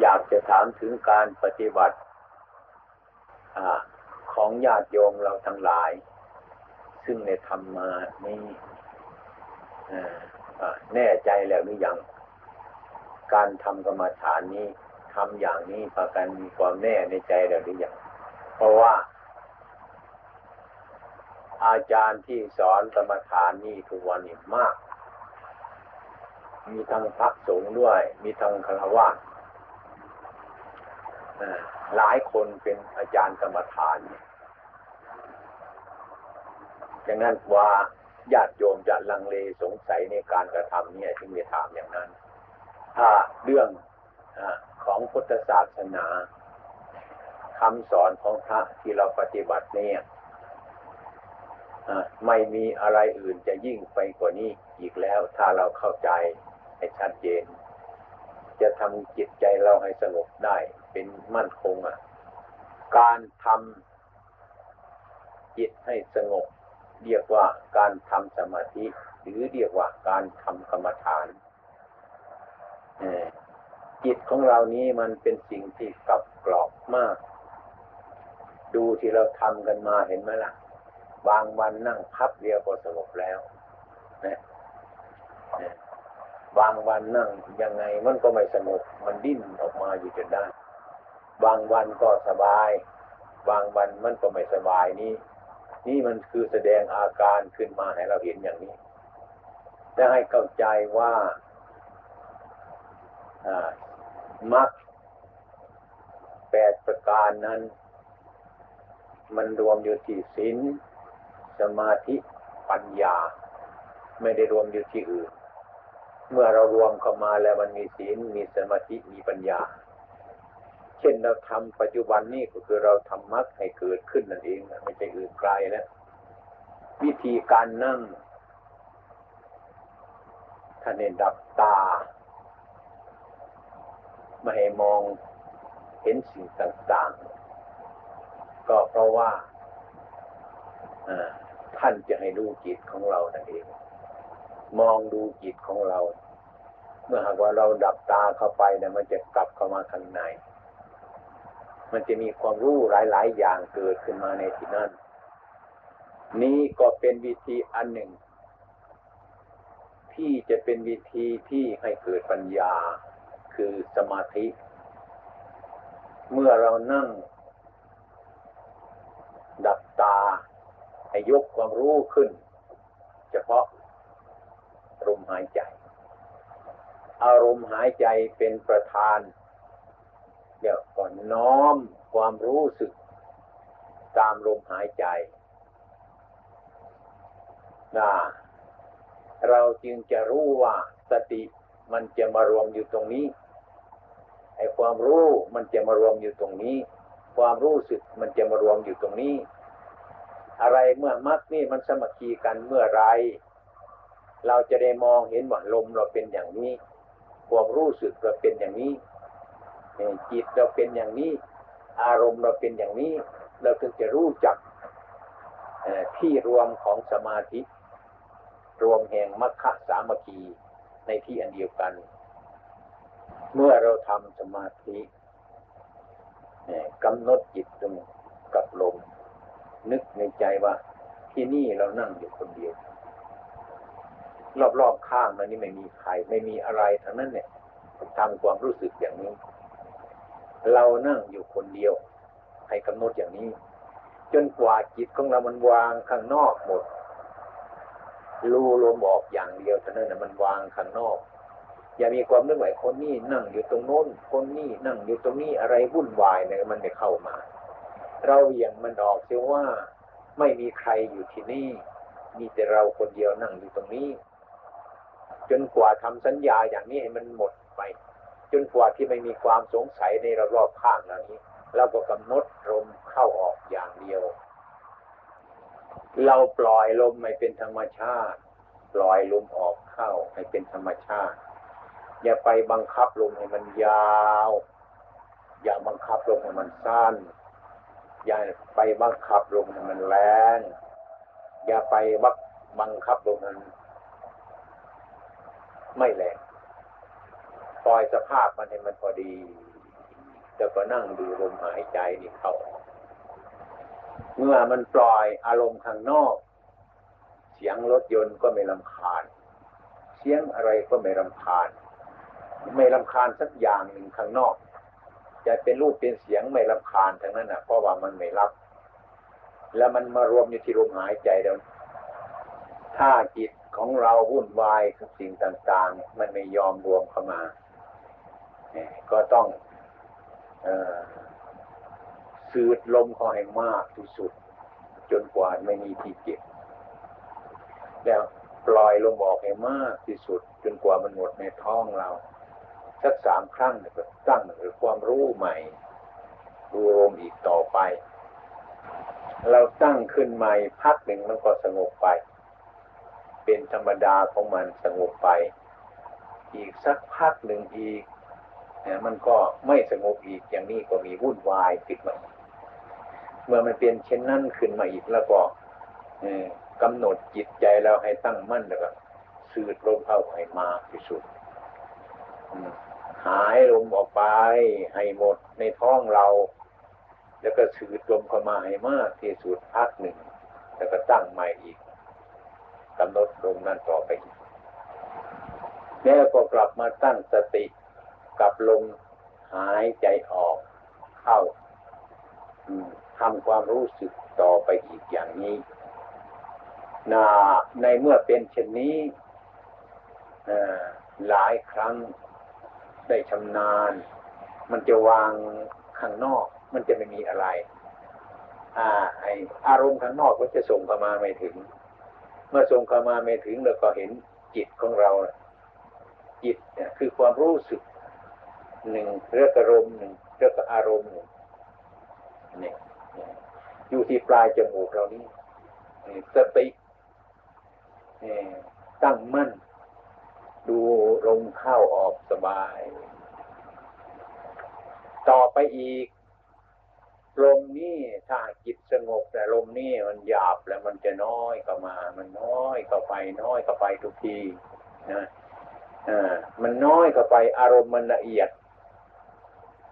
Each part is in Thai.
อยากจะถามถึงการปฏิบัติอของญาติโยมเราทั้งหลาย ซึ่งในธรรมานี้แน่ใจแล้วหรือยัง การทำกรรมฐานนี้ทำอย่างนี้พากันมีความแน่ในใจแล้วหรือยัง เพราะว่า อาจารย์ที่สอนกรรมฐานนี้ทุกวันนี้มาก มีทั้งพระสงฆ์ด้วย มีทั้งฆราวาส หลายคนเป็นอาจารย์กรรมฐานอย่างนั้นว่าญาติโยมจะลังเลสงสัยในการกระทำเนี่ยจึงจะถามอย่างนั้น ถ้าเรื่องอของพุทธศาสนาคำสอนของพระที่เราปฏิบัติเนี่ยไม่มีอะไรอื่นจะยิ่งไปกว่านี้อีกแล้ว ถ้าเราเข้าใจให้ชัดเจน จะทำจิตใจเราให้สงบได้ เป็นมั่นคงอะ การทำจิตให้สงบ เรียกว่าการทำสมาธิ หรือเรียกว่าการทำกรรมฐานจิตของเรานี้มันเป็นสิ่งที่กลับกรอบมาก ดูที่เราทำกันมาเห็นไหมล่ะ บางวันนั่งพับเดียวก็สงบแล้วนะบางวันนั่งยังไงมันก็ไม่สงบมันดิ้นออกมาอยู่จนได้ บางวันก็สบาย บางวันมันก็ไม่สบายนี้ นี่มันคือแสดงอาการขึ้นมาให้เราเห็นอย่างนี้ และให้เข้าใจว่ามักแปดประการนั้น มันรวมอยู่ที่ศีลสมาธิปัญญา ไม่ได้รวมอยู่ที่อื่น เมื่อเรารวมเข้ามาแล้วมันมีศีลมีสมาธิมีปัญญา เช่นเราทำปัจจุบันนี้ก็คือเราทำมรรคให้เกิดขึ้นนั่นเองไม่ใช่อื่นไกลแล้ววิธีการนั่งท่านเนดับตาไม่ให้มองเห็นสิ่งต่างๆ ก็เพราะว่าท่านจะให้ดูจิตของเรานั่นเอง มองดูจิตของเรา เมื่อหากว่าเราดับตาเข้าไปเนี่ยมันจะกลับเข้ามาข้างใน มันจะมีความรู้หลาย ๆ อย่างเกิดขึ้นมาในที่นั่นนี้ก็เป็นวิธีอันหนึ่ง ที่จะเป็นวิธีที่ให้เกิดปัญญาคือสมาธิ เมื่อเรานั่ง ดับตา ให้ยกความรู้ขึ้น เฉพาะลมหายใจ อารมณ์หายใจเป็นประธาน เดี๋ยวก่อนน้อมความรู้สึกตามลมหายใจนะเราจึงจะรู้ว่าสติมันจะมารวมอยู่ตรงนี้ ไอ้ความรู้มันจะมารวมอยู่ตรงนี้ ความรู้สึกมันจะมารวมอยู่ตรงนี้ อะไรเมื่อมักนี่มันสมัคคีกันเมื่อไร เราจะได้มองเห็นว่าลมเราเป็นอย่างนี้ ความรู้สึกเราเป็นอย่างนี้ จิตเราเป็นอย่างนี้ อารมณ์เราเป็นอย่างนี้ เราถึงจะรู้จักที่รวมของสมาธิ รวมแห่งมัคคะสามัคคีในที่อันเดียวกัน เมื่อเราทำสมาธิกำหนดจิตตรงกับลม นึกในใจว่า ที่นี่เรานั่งอยู่คนเดียว รอบๆข้างมันนี่ไม่มีใคร ไม่มีอะไรทั้งนั้นเนี่ยทำความรู้สึกอย่างนี้ เรานั่งอยู่คนเดียว ให้กำหนดอย่างนี้ จนกว่าจิตของเรามันวางข้างนอกหมดรู้ลมออกอย่างเดียวเท่านั้นนะมันวางข้างนอก อย่ามีความนึกว่าคนนี้นั่งอยู่ตรงโน้น คนนี้นั่งอยู่ตรงนี้อะไรวุ่นวายเนี่ยมันจะเข้ามา เราอย่างมันออกเสียว่าไม่มีใครอยู่ที่นี่ มีแต่เราคนเดียวนั่งอยู่ตรงนี้ จนกว่าทำสัญญาอย่างนี้ให้มันหมดไป จนกว่าที่ไม่มีความสงสัยในรอบข้างเหล่านี้เราก็กำหนดลมเข้าออกอย่างเดียว เราปล่อยลมไม่เป็นธรรมชาติ ปล่อยลมออกเข้าให้เป็นธรรมชาติ อย่าไปบังคับลมให้มันยาว อย่าบังคับลมให้มันสั้น อย่าไปบังคับลมให้มันแรงอย่าไปบักบังคับลมมันไม่แรง ปล่อยสภาพมันให้มันพอดีแล้วก็นั่งดูลมหายใจนี่เขาเมื่อมันปล่อยอารมณ์ข้างนอก เสียงรถยนต์ก็ไม่ลำคาญ เสียงอะไรก็ไม่ลำคาญ ไม่ลำคาญสักอย่างหนึ่งข้างนอก จะเป็นรูปเป็นเสียงไม่ลำคาญทั้งนั้นนะเพราะว่ามันไม่รับ แล้วมันมารวมอยู่ที่ลมหายใจเดียวถ้าจิตของเราวุ่นวายกับสิ่งต่าง ๆ มันไม่ยอมรวมเข้ามา ก็ต้องสูดลมเขาให้มากที่สุด จนกว่าไม่มีที่เก็บ แล้วปล่อยลมออกให้มากที่สุด จนกว่ามันหมดในท้องเรา สักสามครั้งก็ตั้งหรือความรู้ใหม่ดูลมอีกต่อไป เราตั้งขึ้นใหม่พักหนึ่งมันก็สงบไป เป็นธรรมดาของมันสงบไป อีกสักพักหนึ่งอีก มันก็ไม่สงบอีกอย่างนี้ก็มีวุ่นวายขึ้นมาเมื่อมันเป็นเช่นนั้นขึ้นมาอีกแล้วก็กำหนดจิตใจเราให้ตั้งมั่นแล้วก็สืดลมเข้าให้มากที่สุดหายลมออกไปให้หมดในท้องเรา แล้วก็สืดลมเข้ามาให้มากที่สุดพักหนึ่ง แล้วก็ตั้งใหม่อีกกำหนดลมนั้นต่อไปอีกแล้วก็กลับมาตั้งสติ กับลมหายใจออกเข้าทำความรู้สึกต่อไปอีกอย่างนี้นาในเมื่อเป็นเช่นนี้หลายครั้งได้ชำนาญ มันจะวางข้างนอก มันจะไม่มีอะไรอาไออารมณ์ข้างนอกมันจะส่งเข้ามาไม่ถึง เมื่อส่งเข้ามาไม่ถึงเราก็เห็นจิตของเรา จิตเนี่ยคือความรู้สึก หนึ่งเรื่องอารมณ์หนึ่งเรื่องอารมณ์หนึ่งนี่อยู่ที่ปลายจมูกเรานี่สติตั้งมั่น ดูลมเข้าออกสบาย ต่อไปอีกลมนี่ถ้าจิตสงบแต่ลมนี่มันหยาบแล้วมันจะน้อยเข้ามา มันน้อยเข้าไป น้อยเข้าไปทุกทีนะอ่ามันน้อยเข้าไปอารมณ์มันละเอียด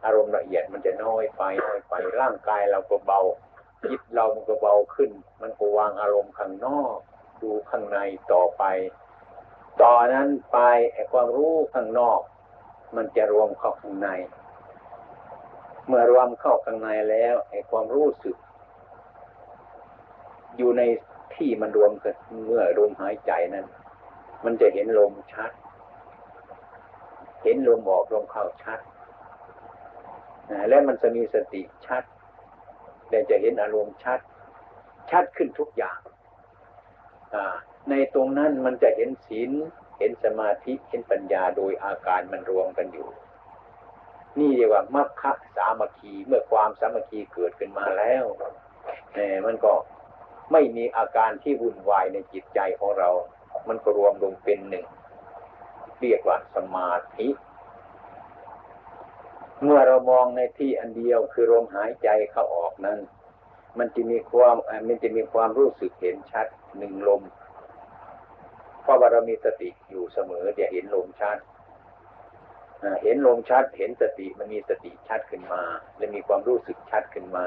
อารมณ์ละเอียดมันจะน้อยไปน้อยไปร่างกายเราก็เบาจิตเรามันก็เบาขึ้น มันก็วางอารมณ์ข้างนอก ดูข้างในต่อไป ต่อนนั้นไปไอ้ความรู้ข้างนอก มันจะรวมเข้าข้างใน เมื่อรวมเข้าข้างในแล้วไอ้ความรู้สึก อยู่ในที่มันรวมกันเมื่อลมหายใจนั้น มันจะเห็นลมชัด เห็นลมออกลมเข้าชัด และมันจะมีสติชัดแต่จะเห็นอารมณ์ชัด ชัดขึ้นทุกอย่างในตรงนั้นมันจะเห็นศีลเห็นสมาธิเห็นปัญญาโดยอาการมันรวมกันอยู่ นี่เรียกว่ามัคคะสามัคคีเมื่อความสามัคคีเกิดขึ้นมาแล้วเนี่ยมันก็ไม่มีอาการที่วุ่นวายในจิตใจของเรา มันก็รวมลงเป็นหนึ่ง เรียกว่าสมาธิ เมื่อเรามองในที่อันเดียวคือลมหายใจเข้าออกนั้น มันจะมีความมันจะมีความรู้สึกเห็นชัดหนึ่งลม เพราะว่าเรามีสติอยู่เสมอจะเห็นลมชัดเห็นลมชัด เห็นสติมันมีสติชัดขึ้นมา และมีความรู้สึกชัดขึ้นมา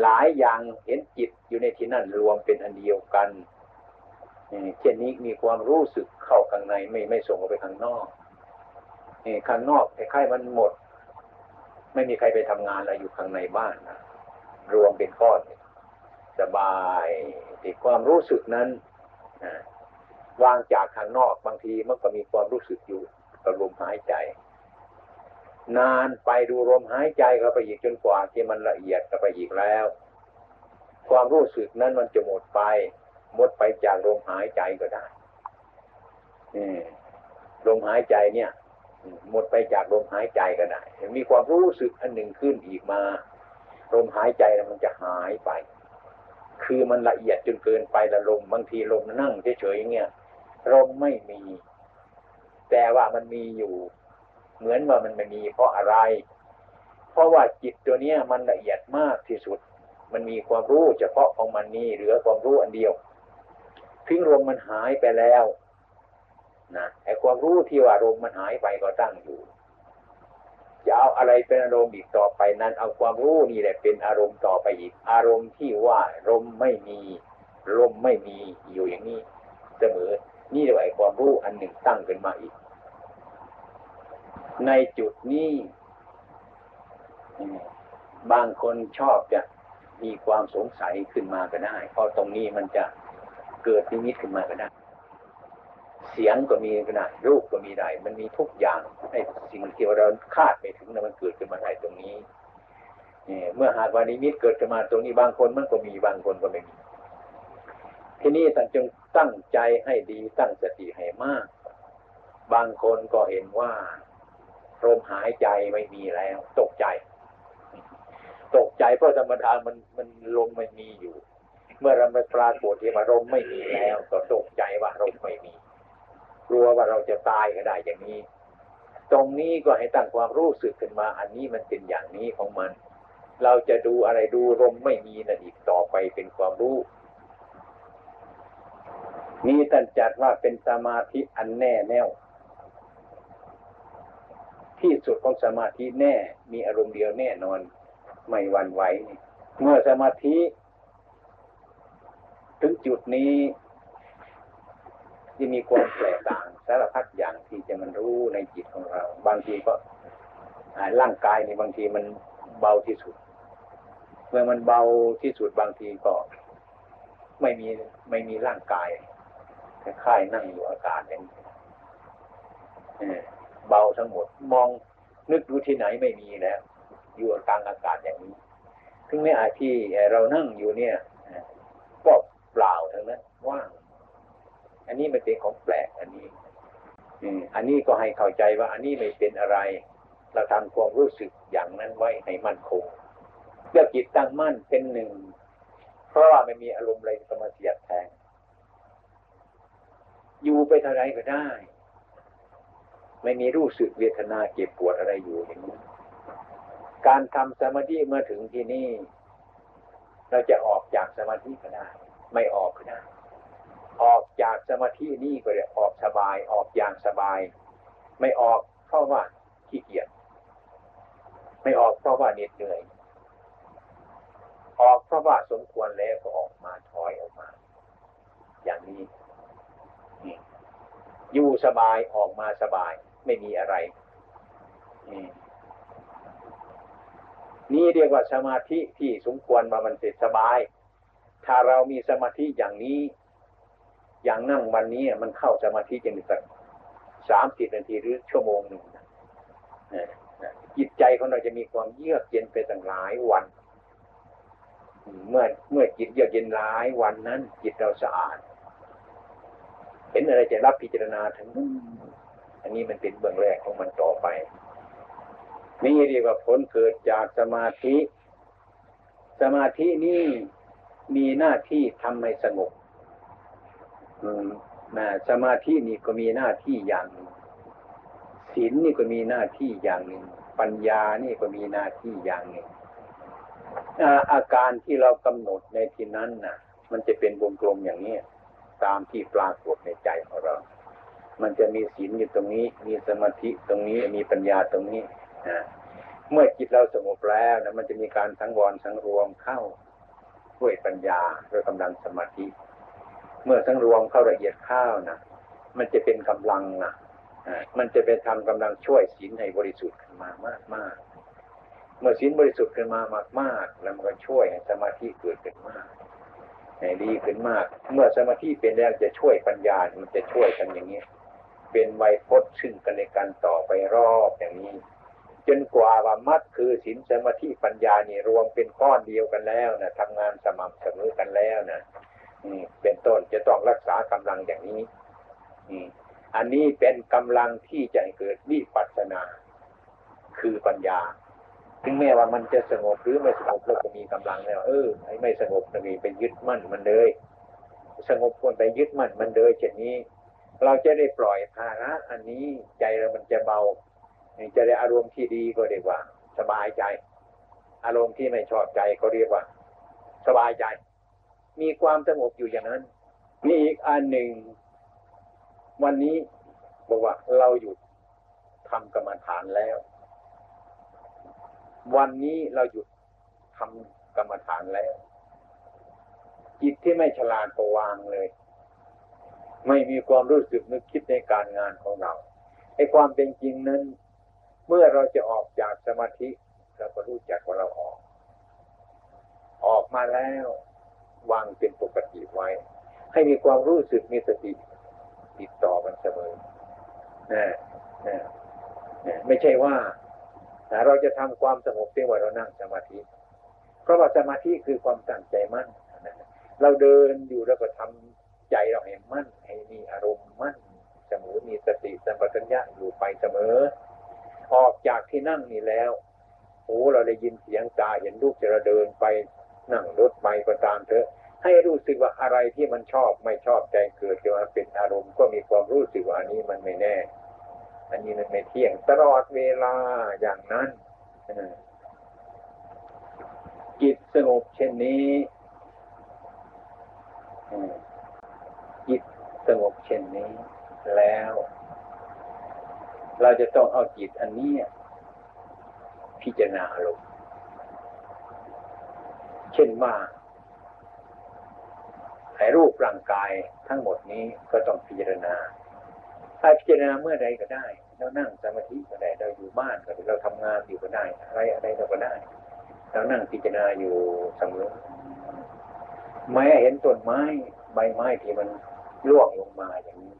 หลายอย่างเห็นจิตอยู่ในที่นั่นรวมเป็นอันเดียวกันเช่นนี้มีความรู้สึกเข้าข้างในไม่ไม่ส่งออกไปข้างนอก ข้างนอกคล้ายๆมันหมด ไม่มีใครไปทำงานอะไรอยู่ข้างในบ้านนะรวมเป็นก้อนสบายติความรู้สึกนั้นวางจากข้างนอกบางทีมันก็มีความรู้สึกอยู่กับลมหายใจ นานไปดูลมหายใจเข้าไปอีกจนกว่าที่มันละเอียดเข้าไปอีกแล้ว ความรู้สึกนั้นมันจะหมดไป หมดไปจากลมหายใจก็ได้ลมหายใจเนี่ย หมดไปจากลมหายใจก็ได้มีความรู้สึกอันหนึ่งขึ้นอีกมาลมหายใจมันจะหายไป คือมันละเอียดจนเกินไปละลมบางทีลมนั่งเฉยๆอย่างเงี้ยลมไม่มี แต่ว่ามันมีอยู่ เหมือนว่ามันไม่มี เพราะอะไร เพราะว่าจิตตัวเนี้ยมันละเอียดมากที่สุด มันมีความรู้เฉพาะของมันนี่เหลือความรู้อันเดียวทิ้งลมมันหายไปแล้ว นะไอ้ความรู้ที่ว่าลมมันหายไปก็ตั้งอยู่จะเอาอะไรเป็นอารมณ์อีกต่อไปนั้น เอาความรู้นี่แหละเป็นอารมณ์ต่อไปอีก อารมณ์ที่ว่าลมไม่มีลมไม่มีอยู่อย่างนี้ เสมอ นี่เรียความรู้อันหนึ่งตั้งขึ้นมาอีก ในจุดนี้บางคนชอบจะมีความสงสัยขึ้นมาก็ได้ เพราะตรงนี้มันจะเกิดนิมิตขึ้นมาก็ได้ เสียงก็มีก็ได้รูปก็มีได้ มันมีทุกอย่างไอ้สิ่งที่เราคาดไม่ถึงนะมันเกิดขึ้นมาได้ตรงนี้เนี่เมื่อหากว่านิมิตเกิดขึ้นมาตรงนี้บางคนมันก็มีบางคนก็ไม่มี ที่นี่ท่านจึงตั้งใจให้ดีตั้งสติให้มาก บางคนก็เห็นว่าลมหายใจไม่มีแล้ว ตกใจ ตกใจเพราะธรรมดามันมันลมไม่มีอยู่ เมื่อเราไม่ปรากฏที่ว่าลมไม่มีแล้ว ก็ตกใจว่าลมไม่มี กลัวว่าเราจะตายก็ได้อย่างนี้ ตรงนี้ก็ให้ตั้งความรู้สึกขึ้นมา อันนี้มันเป็นอย่างนี้ของมัน เราจะดูอะไรดูลมไม่มีนั่นอีกต่อไปเป็นความรู้นี่ท่านจัดว่าเป็นสมาธิอันแน่แน่วที่สุดของสมาธิแน่ มีอารมณ์เดียวแน่นอน ไม่วันไหว เมื่อสมาธิ ถึงจุดนี้ จะมีความแปลกต่างสารพัดอย่างที่จะมันรู้ในจิตของเรา บางทีก็ร่างกายนี่บางทีมันเบาที่สุด เมื่อมันเบาที่สุดบางทีก็ ไม่มีไม่มีร่างกายคล้ายนั่งอยู่อากาศอย่างนี้เบาทั้งหมดมองนึกดูที่ไหนไม่มีแล้ว อยู่กลางอากาศอย่างนี้ถึงแม้อาที่เรานั่งอยู่เนี่ย ก็เปล่าทั้งนั้นว่าง อันนี้มันเป็นของแปลกอันนี้อันนี้ก็ให้เข้าใจว่า อันนี้ไม่เป็นอะไร เราทำความรู้สึกอย่างนั้นไว้ให้มั่นคงเพื่อจิตตั้งมั่นเป็นหนึ่ง เพราะว่าไม่มีอารมณ์อะไรจะมาเสียดแทง อยู่ไปเท่าไรก็ได้ ไม่มีรู้สึกเวทนาเจ็บปวดอะไรอยู่อย่างนี้ การทำสมาธิเมื่อถึงที่นี่ เราจะออกจากสมาธิก็ได้ ไม่ออกก็ได้ จากสมาธินี่ก็ได้ออกสบายออกอย่างสบาย ไม่ออกเพราะว่าขี้เกียจไม่ออกเพราะว่าเหน็ดเหนื่อย ออกเพราะว่าสมควรแล้วก็ออกมาถอยออกมา อย่างนี้อยู่สบายออกมาสบาย ไม่มีอะไรนี่เรียกว่าสมาธิที่สมควรมามันเสร็จสบาย ถ้าเรามีสมาธิอย่างนี้ อย่างนั่งวันนี้มันเข้าสมาธิจะมีสักสามสิบนาทีหรือชั่วโมงหนึ่งจิตใจของเราจะมีความเยือกเย็นไปตั้งหลายวัน เมื่อเมื่อจิตเยือกเย็นหลายวันนั้น จิตเราสะอาด เห็นอะไรจะรับพิจารณาทั้งอันนี้มันเป็นเบื้องแรกของมันต่อไป นี่เรียกว่าผลเกิดจากสมาธิ สมาธินี่มีหน้าที่ทำให้สงบ นะสมาธินี่ก็มีหน้าที่อย่างหนึ่งศีลนี่ก็มีหน้าที่อย่างหนึ่ง ปัญญานี่ก็มีหน้าที่อย่างหนึ่งอาการที่เรากำหนดในที่นั้นน่ะ มันจะเป็นวงกลมอย่างนี้ตามที่ปรากฏในใจของเรา มันจะมีศีลอยู่ตรงนี้ มีสมาธิตรงนี้มีปัญญาตรงนี้นะเมื่อจิตเราสงบแล้วนะมันจะมีการสังวรสังรวมเข้าด้วยปัญญาด้วยกำลังสมาธิ เมื่อสังรวมเข้าละเอียดข้าวนะมันจะเป็นกำลังนะมันจะเป็นทำกำลังช่วยศีลให้บริสุทธิ์ขึ้นมามากมากเมื่อศีลบริสุทธิ์ขึ้นมามากมากแล้วมันก็ช่วยให้สมาธิเกิดขึ้นมากให้ดีขึ้นมาก เมื่อสมาธิเป็นแล้วจะช่วยปัญญา มันจะช่วยกันอย่างนี้ เป็นไวยพจน์ซึ่งกันในการต่อไปรอบอย่างนี้ จนกว่าว่ามัดคือศีลสมาธิปัญญานี่รวมเป็นก้อนเดียวกันแล้วนะทำงานสม่ำเสมอกันแล้วนะ เป็นต้นจะต้องรักษากำลังอย่างนี้อันนี้เป็นกำลังที่จะเกิดวิปัสสนา คือปัญญา ถึงแม้ว่ามันจะสงบหรือไม่สงบเราก็มีกำลังแล้ว เออไอ้ไม่สงบจะมีไปยึดมั่นมันเลย สงบควรไปยึดมั่นมันเลยเช่นนี้ เราจะได้ปล่อยภาระอันนี้ใจเรามันจะเบา จะได้อารมณ์ที่ดีก็เรียกว่า สบายใจ อารมณ์ที่ไม่ชอบใจก็เรียกว่า สบายใจ มีความสงบอยู่อย่างนั้นมีอีกอันหนึ่ง วันนี้บอกว่าเราหยุดทำกรรมฐานแล้ว วันนี้เราหยุดทำกรรมฐานแล้ว จิตที่ไม่ฉลาดก็วางเลย ไม่มีความรู้สึกนึกคิดในการงานของเราไอ้ความเป็นจริงนั้น เมื่อเราจะออกจากสมาธิเราก็รู้จักว่าเราออก ออกมาแล้ว วางเป็นปกติไว้ ให้มีความรู้สึกมีสติติดต่อกันเสมอนะนะนะไม่ใช่ว่าเราจะทำความสงบเพียงว่าเรานั่งสมาธิ เพราะว่าสมาธิคือความตั้งใจมั่นเราเดินอยู่แล้วก็ทำใจเราให้มั่นให้มีอารมณ์มั่นเสมอมีสติสัมปชัญญะอยู่ไปเสมอ ออกจากที่นั่งนี่แล้วโอ้เราได้ยินเสียงตาเห็นรูปจะเราเดินไป นั่งรถไปก็ตามเถอะ ให้รู้สึกว่าอะไรที่มันชอบไม่ชอบใจเกิดขึ้นมาเป็นอารมณ์ก็มีความรู้สึกว่าอันนี้มันไม่แน่ อันนี้มันไม่เที่ยงตลอดเวลาอย่างนั้นจิตสงบเช่นนี้จิตสงบเช่นนี้ แล้ว เราจะต้องเอาจิตอันนี้พิจารณาลง เช่นว่าไอ้รูปร่างกายทั้งหมดนี้ก็ต้องพิจารณา ถ้าพิจารณาเมื่อใดก็ได้ เรานั่งสมาธิก็ได้ เราอยู่บ้านก็ได้ เราทำงานอยู่ก็ได้ อะไรอะไรเราก็ได้ เรานั่งพิจารณาอยู่เสมอแม้เห็นต้นไม้ใบไม้ที่มันร่วงลงมาอย่างนี้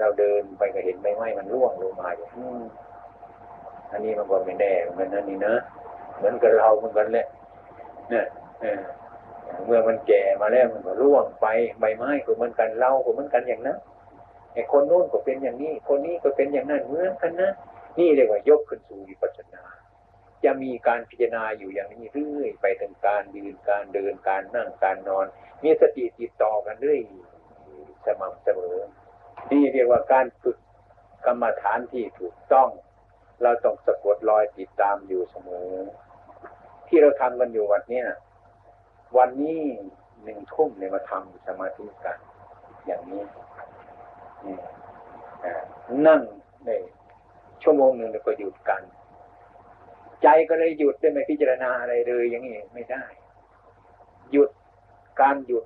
เราเดินไปก็เห็นใบไม้มันร่วงลงมาอย่างนี้อันนี้มันก็ไม่แน่เหมือนนั่นนี่นะ เหมือนกับเราเหมือนกันแหละ เนี่ยเมื่อมันแก่มาแล้วมันก็ร่วงไปใบไม้ก็เหมือนกันเราก็เหมือนกันอย่างนั้นไอ้คนโน้นก็เป็นอย่างนี้ คนนี้ก็เป็นอย่างนั้นเหมือนกันนะนี่เรียกว่ายกขึ้นสู่วิปัสสนา จะมีการพิจารณาอยู่อย่างนี้เรื่อยไปถึงการยืนการเดินการนั่งการนอน มีสติติดต่อกันเรื่อยสม่ำเสมอ นี่เรียกว่าการฝึกกรรมฐานที่ถูกต้อง เราต้องสะกดรอยติดตามอยู่เสมอ ที่เราทำกันอยู่วันนี้วันนี้หนึ่งทุ่มเนี่ยมาทำสมาธิกัน อย่างนี้นั่งในชั่วโมงหนึ่งแล้วก็หยุดกัน ใจก็เลยหยุดได้ไม่พิจารณาอะไรเลยอย่างนี้ไม่ได้ หยุดการหยุด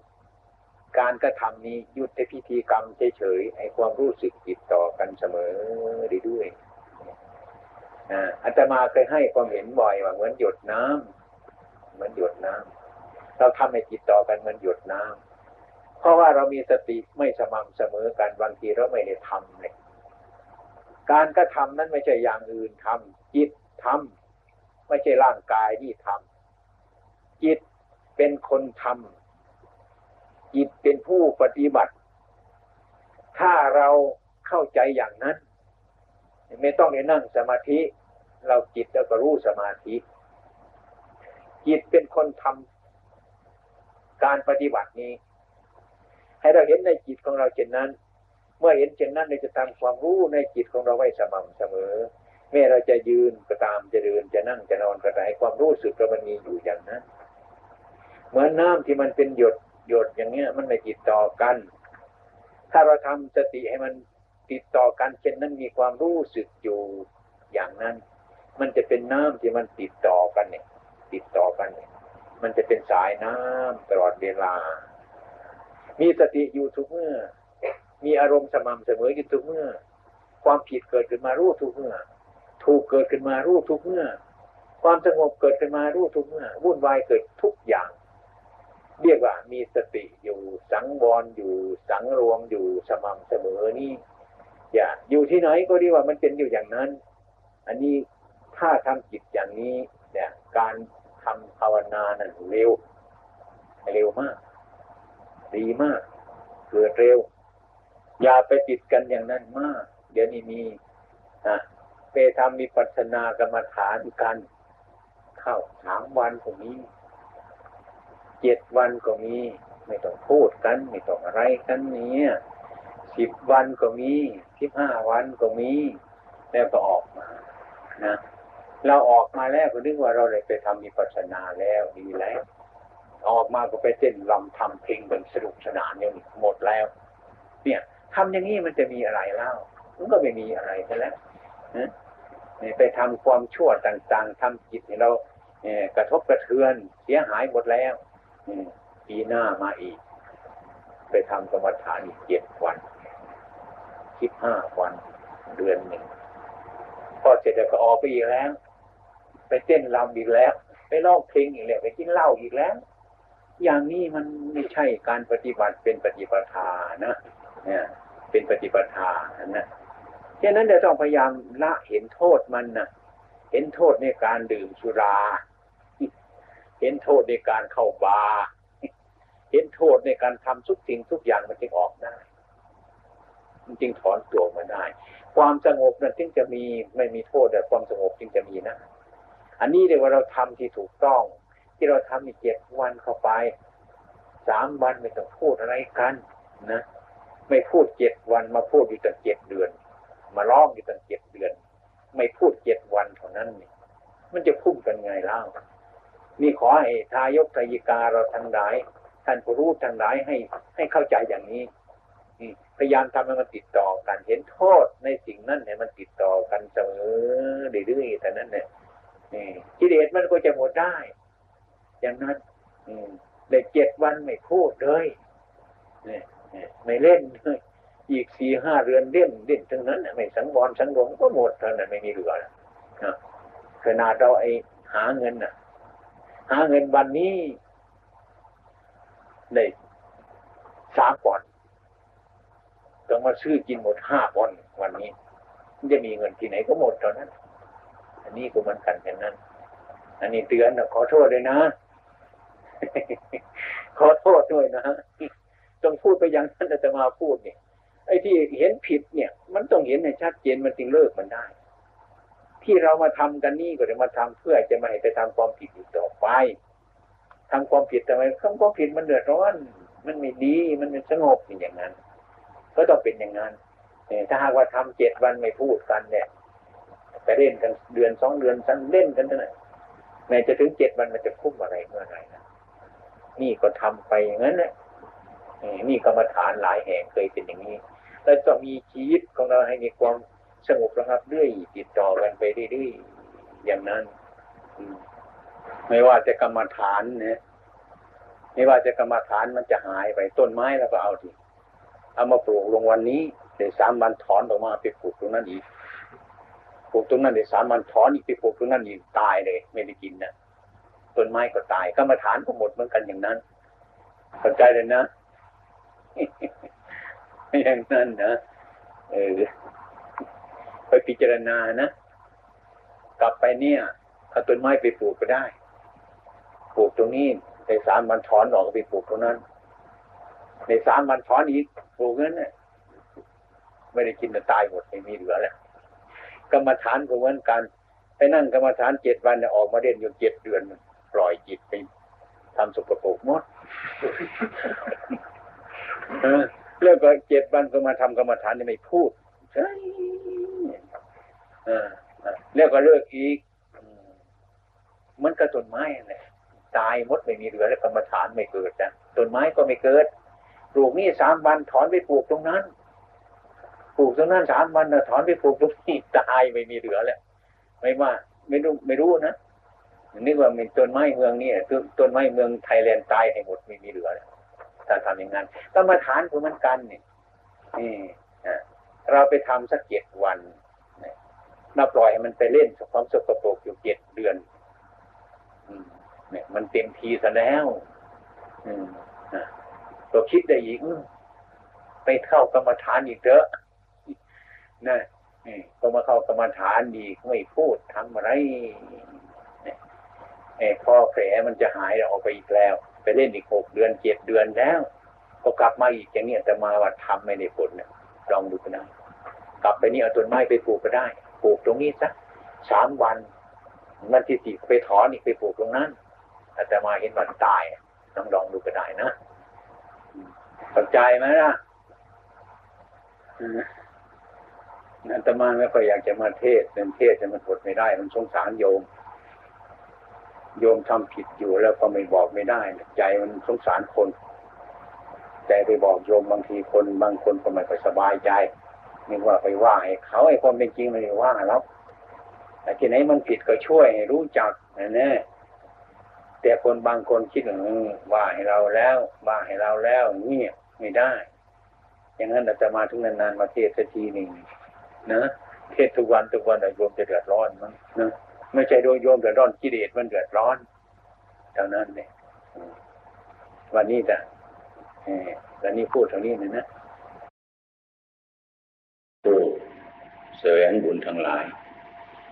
การกระทำนี้หยุดในพิธีกรรมเฉยๆไอ้ความรู้สึกติดต่อกันเสมอด้วย อาตมาเคยให้ความเห็นบ่อยว่าเหมือนหยดน้ำเหมือนหยดน้ำเราทำให้จิตต่อกันเหมันหยดน้ำเพราะว่าเรามีสติไม่สม่ำเสมอกันบางทีเราไม่ได้ทำเลยการกระทำนั้นไม่ใช่อย่างอื่นทำจิตทำไม่ใช่ร่างกายที่ทำจิตเป็นคนทำจิตเป็นผู้ปฏิบัติ ถ้าเราเข้าใจอย่างนั้น ไม่ต้องไปนั่งสมาธิ เราจิตแล้วก็รู้สมาธิ จิตเป็นคนทำการปฏิบัตินี้ ให้เราเห็นในจิตของเราเช่นนั้น เมื่อเห็นเช่นนั้นเราจะทำความรู้ในจิตของเราไว้สม่ำเสมอแม้เราจะยืนก็ตามจะเดินจะนั่งจะนอนก็ตามความรู้สึกเรามันมีอยู่อย่างนั้นเหมือนน้ำที่มันเป็นหยดหยดอย่างเนี้ย มันไม่ติดต่อกัน ถ้าเราทำสติให้มันติดต่อกันเช่นนั้นมีความรู้สึกอยู่อย่างนั้น มันจะเป็นน้ำที่มันติดต่อกันเนี่ย ติดต่อกันเนี่ย มันจะเป็นสายน้ำตลอดเวลา มีสติอยู่ทุกเมื่อ มีอารมณ์สม่ำเสมออยู่ทุกเมื่อ ความผิดเกิดขึ้นมารู้ทุกเมื่อ ถูกเกิดขึ้นมารู้ทุกเมื่อ ความสงบเกิดขึ้นมารู้ทุกเมื่อวุ่นวายเกิดทุกอย่าง เรียกว่ามีสติอยู่สังวรอยู่สังรวมอยู่สม่ำเสมอนี่อย่าอยู่ที่ไหนก็ดีว่ามันเป็นอยู่อย่างนั้น อันนี้ ถ้าทำจิตอย่างนี้เนี่ยการทำภาวนานั่นเร็ว เร็วมาก ดีมาก เกิดเร็ว อย่าไปติดกันอย่างนั้นมาก เดี๋ยวนี้มีนะไปทำมีปัฒนากรรมฐานกัน เข้าสามวันก็มีเจ็ดวันก็มี ไม่ต้องพูดกัน ไม่ต้องอะไรกันนี้สิบวันก็มีสิบห้าวันก็มี แล้วก็ออกมานะ เราออกมาแล้วก็นึกว่าเราเลยไปทำมีปัสนาแล้วดีแล้ว ออกมาก็ไปเต้นลำทำเพลงเป็นสนุกสนานอย่างนี้หมดแล้ว เนี่ยทำอย่างนี้มันจะมีอะไรเล่ามันก็ไม่มีอะไรซะแล้วนี่ไปทำความชั่วต่างๆทำจิตให้เรากระทบกระเทือนเสียหายหมดแล้วปีหน้ามาอีก ไปทำกรรมฐานอีกเจ็ดวันคิดห้าวันเดือนหนึ่งพอเสร็จแล้วก็ออกไปอีกแล้ว ไปเต้นรำอีกแล้ว ไปร้องเพลงอีกแล้วไปกินเหล้าอีกแล้ว อย่างนี้มันไม่ใช่การปฏิบัติเป็นปฏิปทานะเนี่ยเป็นปฏิปทานะฉะนั้นเราต้องพยายามละเห็นโทษมันนะเห็นโทษในการดื่มสุรา เห็นโทษในการเข้าบาร์เห็นโทษในการทำทุกสิ่งทุกอย่างมันจึงออกได้มันจึงถอนตัวมาได้ ความสงบนั้นจึงจะมีไม่มีโทษแต่ความสงบจึงจะมีนะ อันนี้เรียกว่าเราทำที่ถูกต้อง ที่เราทำอีกเจ็ดวันเข้าไปสามวันไม่ต้องพูดอะไรกันนะไม่พูดเจ็ดวันมาพูดอยู่ตั้งเจ็ดเดือน มาร้องอยู่ตั้งเจ็ดเดือน ไม่พูดเจ็ดวันเท่านั้นนี่มันจะพุ่งกันไงเล่ามีขอให้ทายกทายิกาเราทั้งหลายท่านผู้รู้ทั้งหลายให้ให้เข้าใจอย่างนี้พยายามทำให้มันติดต่อกัน เห็นโทษในสิ่งนั้นเนี่ยมันติดต่อกันเสมอเรื่อยๆแต่นั้นเนี่ย กิเลสมันก็จะหมดได้ อย่างนั้นเด็กเจ็ดวันไม่พูดเลยไม่เล่นเลยอีกสี่ห้าเรือนเล่นเล่นทั้งนั้นไม่สังวรสังรวมก็หมดเท่านั้นไม่มีเหลือแล้วขนาดเราไอหาเงินน่ะ หาเงินวันนี้ได้สามปอนต้องมาซื้อกินหมดห้าปอนวันนี้ จะมีเงินที่ไหนก็หมดตอนนั้น อันนี้ก็มันกันแค่นั้น อันนี้เตือนนะขอโทษเลยนะ ขอโทษด้วยนะต้องพูดไปอย่างนั้นจะมาพูดเนี่ยไอ้ที่เห็นผิดเนี่ย มันต้องเห็นในชัดเจนมันจึงเลิกมันได้ ที่เรามาทำกันนี่ก็จะมาทำเพื่อจะมาให้ไปทำความผิดอีกต่อไปทำความผิดทำไมทำความผิดมันเดือดร้อน มันไม่ดี มันไม่สงบอย่างนั้น ก็ต้องเป็นอย่างนั้นถ้าหากว่าทำเจ็ดวันไม่พูดกันเนี่ย ไปเล่นกันเดือนสองเดือนสั้นเล่นกันเท่านั้นแม้จะถึงเจ็ดวันมันจะคุ้มอะไรเมื่อไหร่นะนี่ก็ทำไปอย่างนั้นแหละนี่กรรมฐานหลายแห่งเคยเป็นอย่างนี้แล้วจะมีชีวิตของเราให้มีความสงบระงับเรื่อยติดต่อกันไปเรื่อยๆอย่างนั้นไม่ว่าจะกรรมฐานเนี่ยไม่ว่าจะกรรมฐานมันจะหายไปต้นไม้แล้วก็เอาทีเอามาปลูกลงวันนี้เดี๋ยวสามวันถอนออกมาไปปลูกตรงนั้นอีก ปลูกตรงนั้นเดี๋ยวสามวันถอนอีกไปปลูกตรงนั้นอีกตายเลย ไม่ได้กินนะต้นไม้ก็ตายกรรมฐานก็หมดเหมือนกันอย่างนั้นเข้าใจเลยนะอย่างนั้นนะเออไปพิจารณานะกลับไปเนี่ยเอาต้นไม้ไปปลูกก็ได้ ปลูกตรงนี้ในสามวันถอนออกไปปลูกตรงนั้น ในสามวันถอนอีกปลูกนั้นเนี่ยไม่ได้กินจะตายหมดไม่มีเหลือแล้ว กรรมฐานก็เหมือนกันไปนั่งกรรมฐานเจ็ดวันเนี่ยออกมาเด่นอยู่เจ็ดเดือนปล่อยจิตไปทำสุกปรกหมดเลิกก็เจ็ดวันก็มาทำกรรมฐานไม่พูดใช่แล้วก็เลิกอีกมันก็ต้นไม้เลยตายมดไม่มีเหลือแล้วกรรมฐานไม่เกิดนะต้นไม้ก็ไม่เกิด ปลูกนี่สามวันถอนไปปลูกตรงนั้น ลูกตรงนั้นสามวันนะถอนไปปลูกตรงนี้ตายไม่มีเหลือแล้วไม่ว่า ไม่รู้ไม่รู้นะนึกว่ามีต้นไม้เมืองนี่ต้นไม้เมืองไทยแลนด์ตายให้หมดไม่มีเหลือแล้วถ้าทำอย่างนั้นกรรมฐานคือมันกันนี่นี่เราไปทำสักเจ็ดวันมาปล่อยให้มันไปเล่นความสกปรกอยู่เจ็ดเดือนเนี่ย มันเต็มทีซะแล้วอืมก็คิดได้อีกไปเข้ากรรมฐานอีกเถอะ นะก็มาเข้ากรรมฐานอีกไม่พูดทำอะไรเนี่ยพอแผลมันจะหายออกไปอีกแล้ว ไปเล่นอีกหกเดือนเจ็ดเดือนแล้ว ก็กลับมาอีกอย่างนี้แต่มาว่าทำไม่ได้ผลเนี่ยลองดูกันนะกลับไปนี่เอาต้นไม้ไปปลูกก็ได้ ปลูกตรงนี้สักสามวันมันที่สี่ไปถอนอีกไปปลูกตรงนั้นอาจจะมาเห็นมันตายต้องลองดูก็ได้นะสนใจไหมนะ อาตมาไม่ค่อยอยากจะมาเทศเป็นเทศแต่มันทดไม่ได้ มันสงสารโยม โยมทำผิดอยู่แล้วก็ไม่บอกไม่ได้ใจมันสงสารคน แต่ไปบอกโยมบางทีคนบางคนก็ไม่ค่อยสบายใจนึกว่าไปว่าให้เขาไอ้ความเป็นจริงมันว่าแล้วแต่ที่ไหนมันผิดก็ช่วยให้รู้จักนะเนี่ยแต่คนบางคนคิดว่าให้เราแล้วว่าให้เราแล้วเงียบไม่ได้ อย่างนั้นอาตมาทุกนานๆมาเทศสักทีหนึ่ง นะเทศทุกวันทุกวันโยมจะเดือดร้อนมั้งนะไม่ใช่โดยโยมเดือดร้อนกิเลสมันเดือดร้อนเท่านั้นเนี่ยวันนี้แต่วันนี้พูดเท่านี้นะนะผู้แสวงบุญทั้งหลาย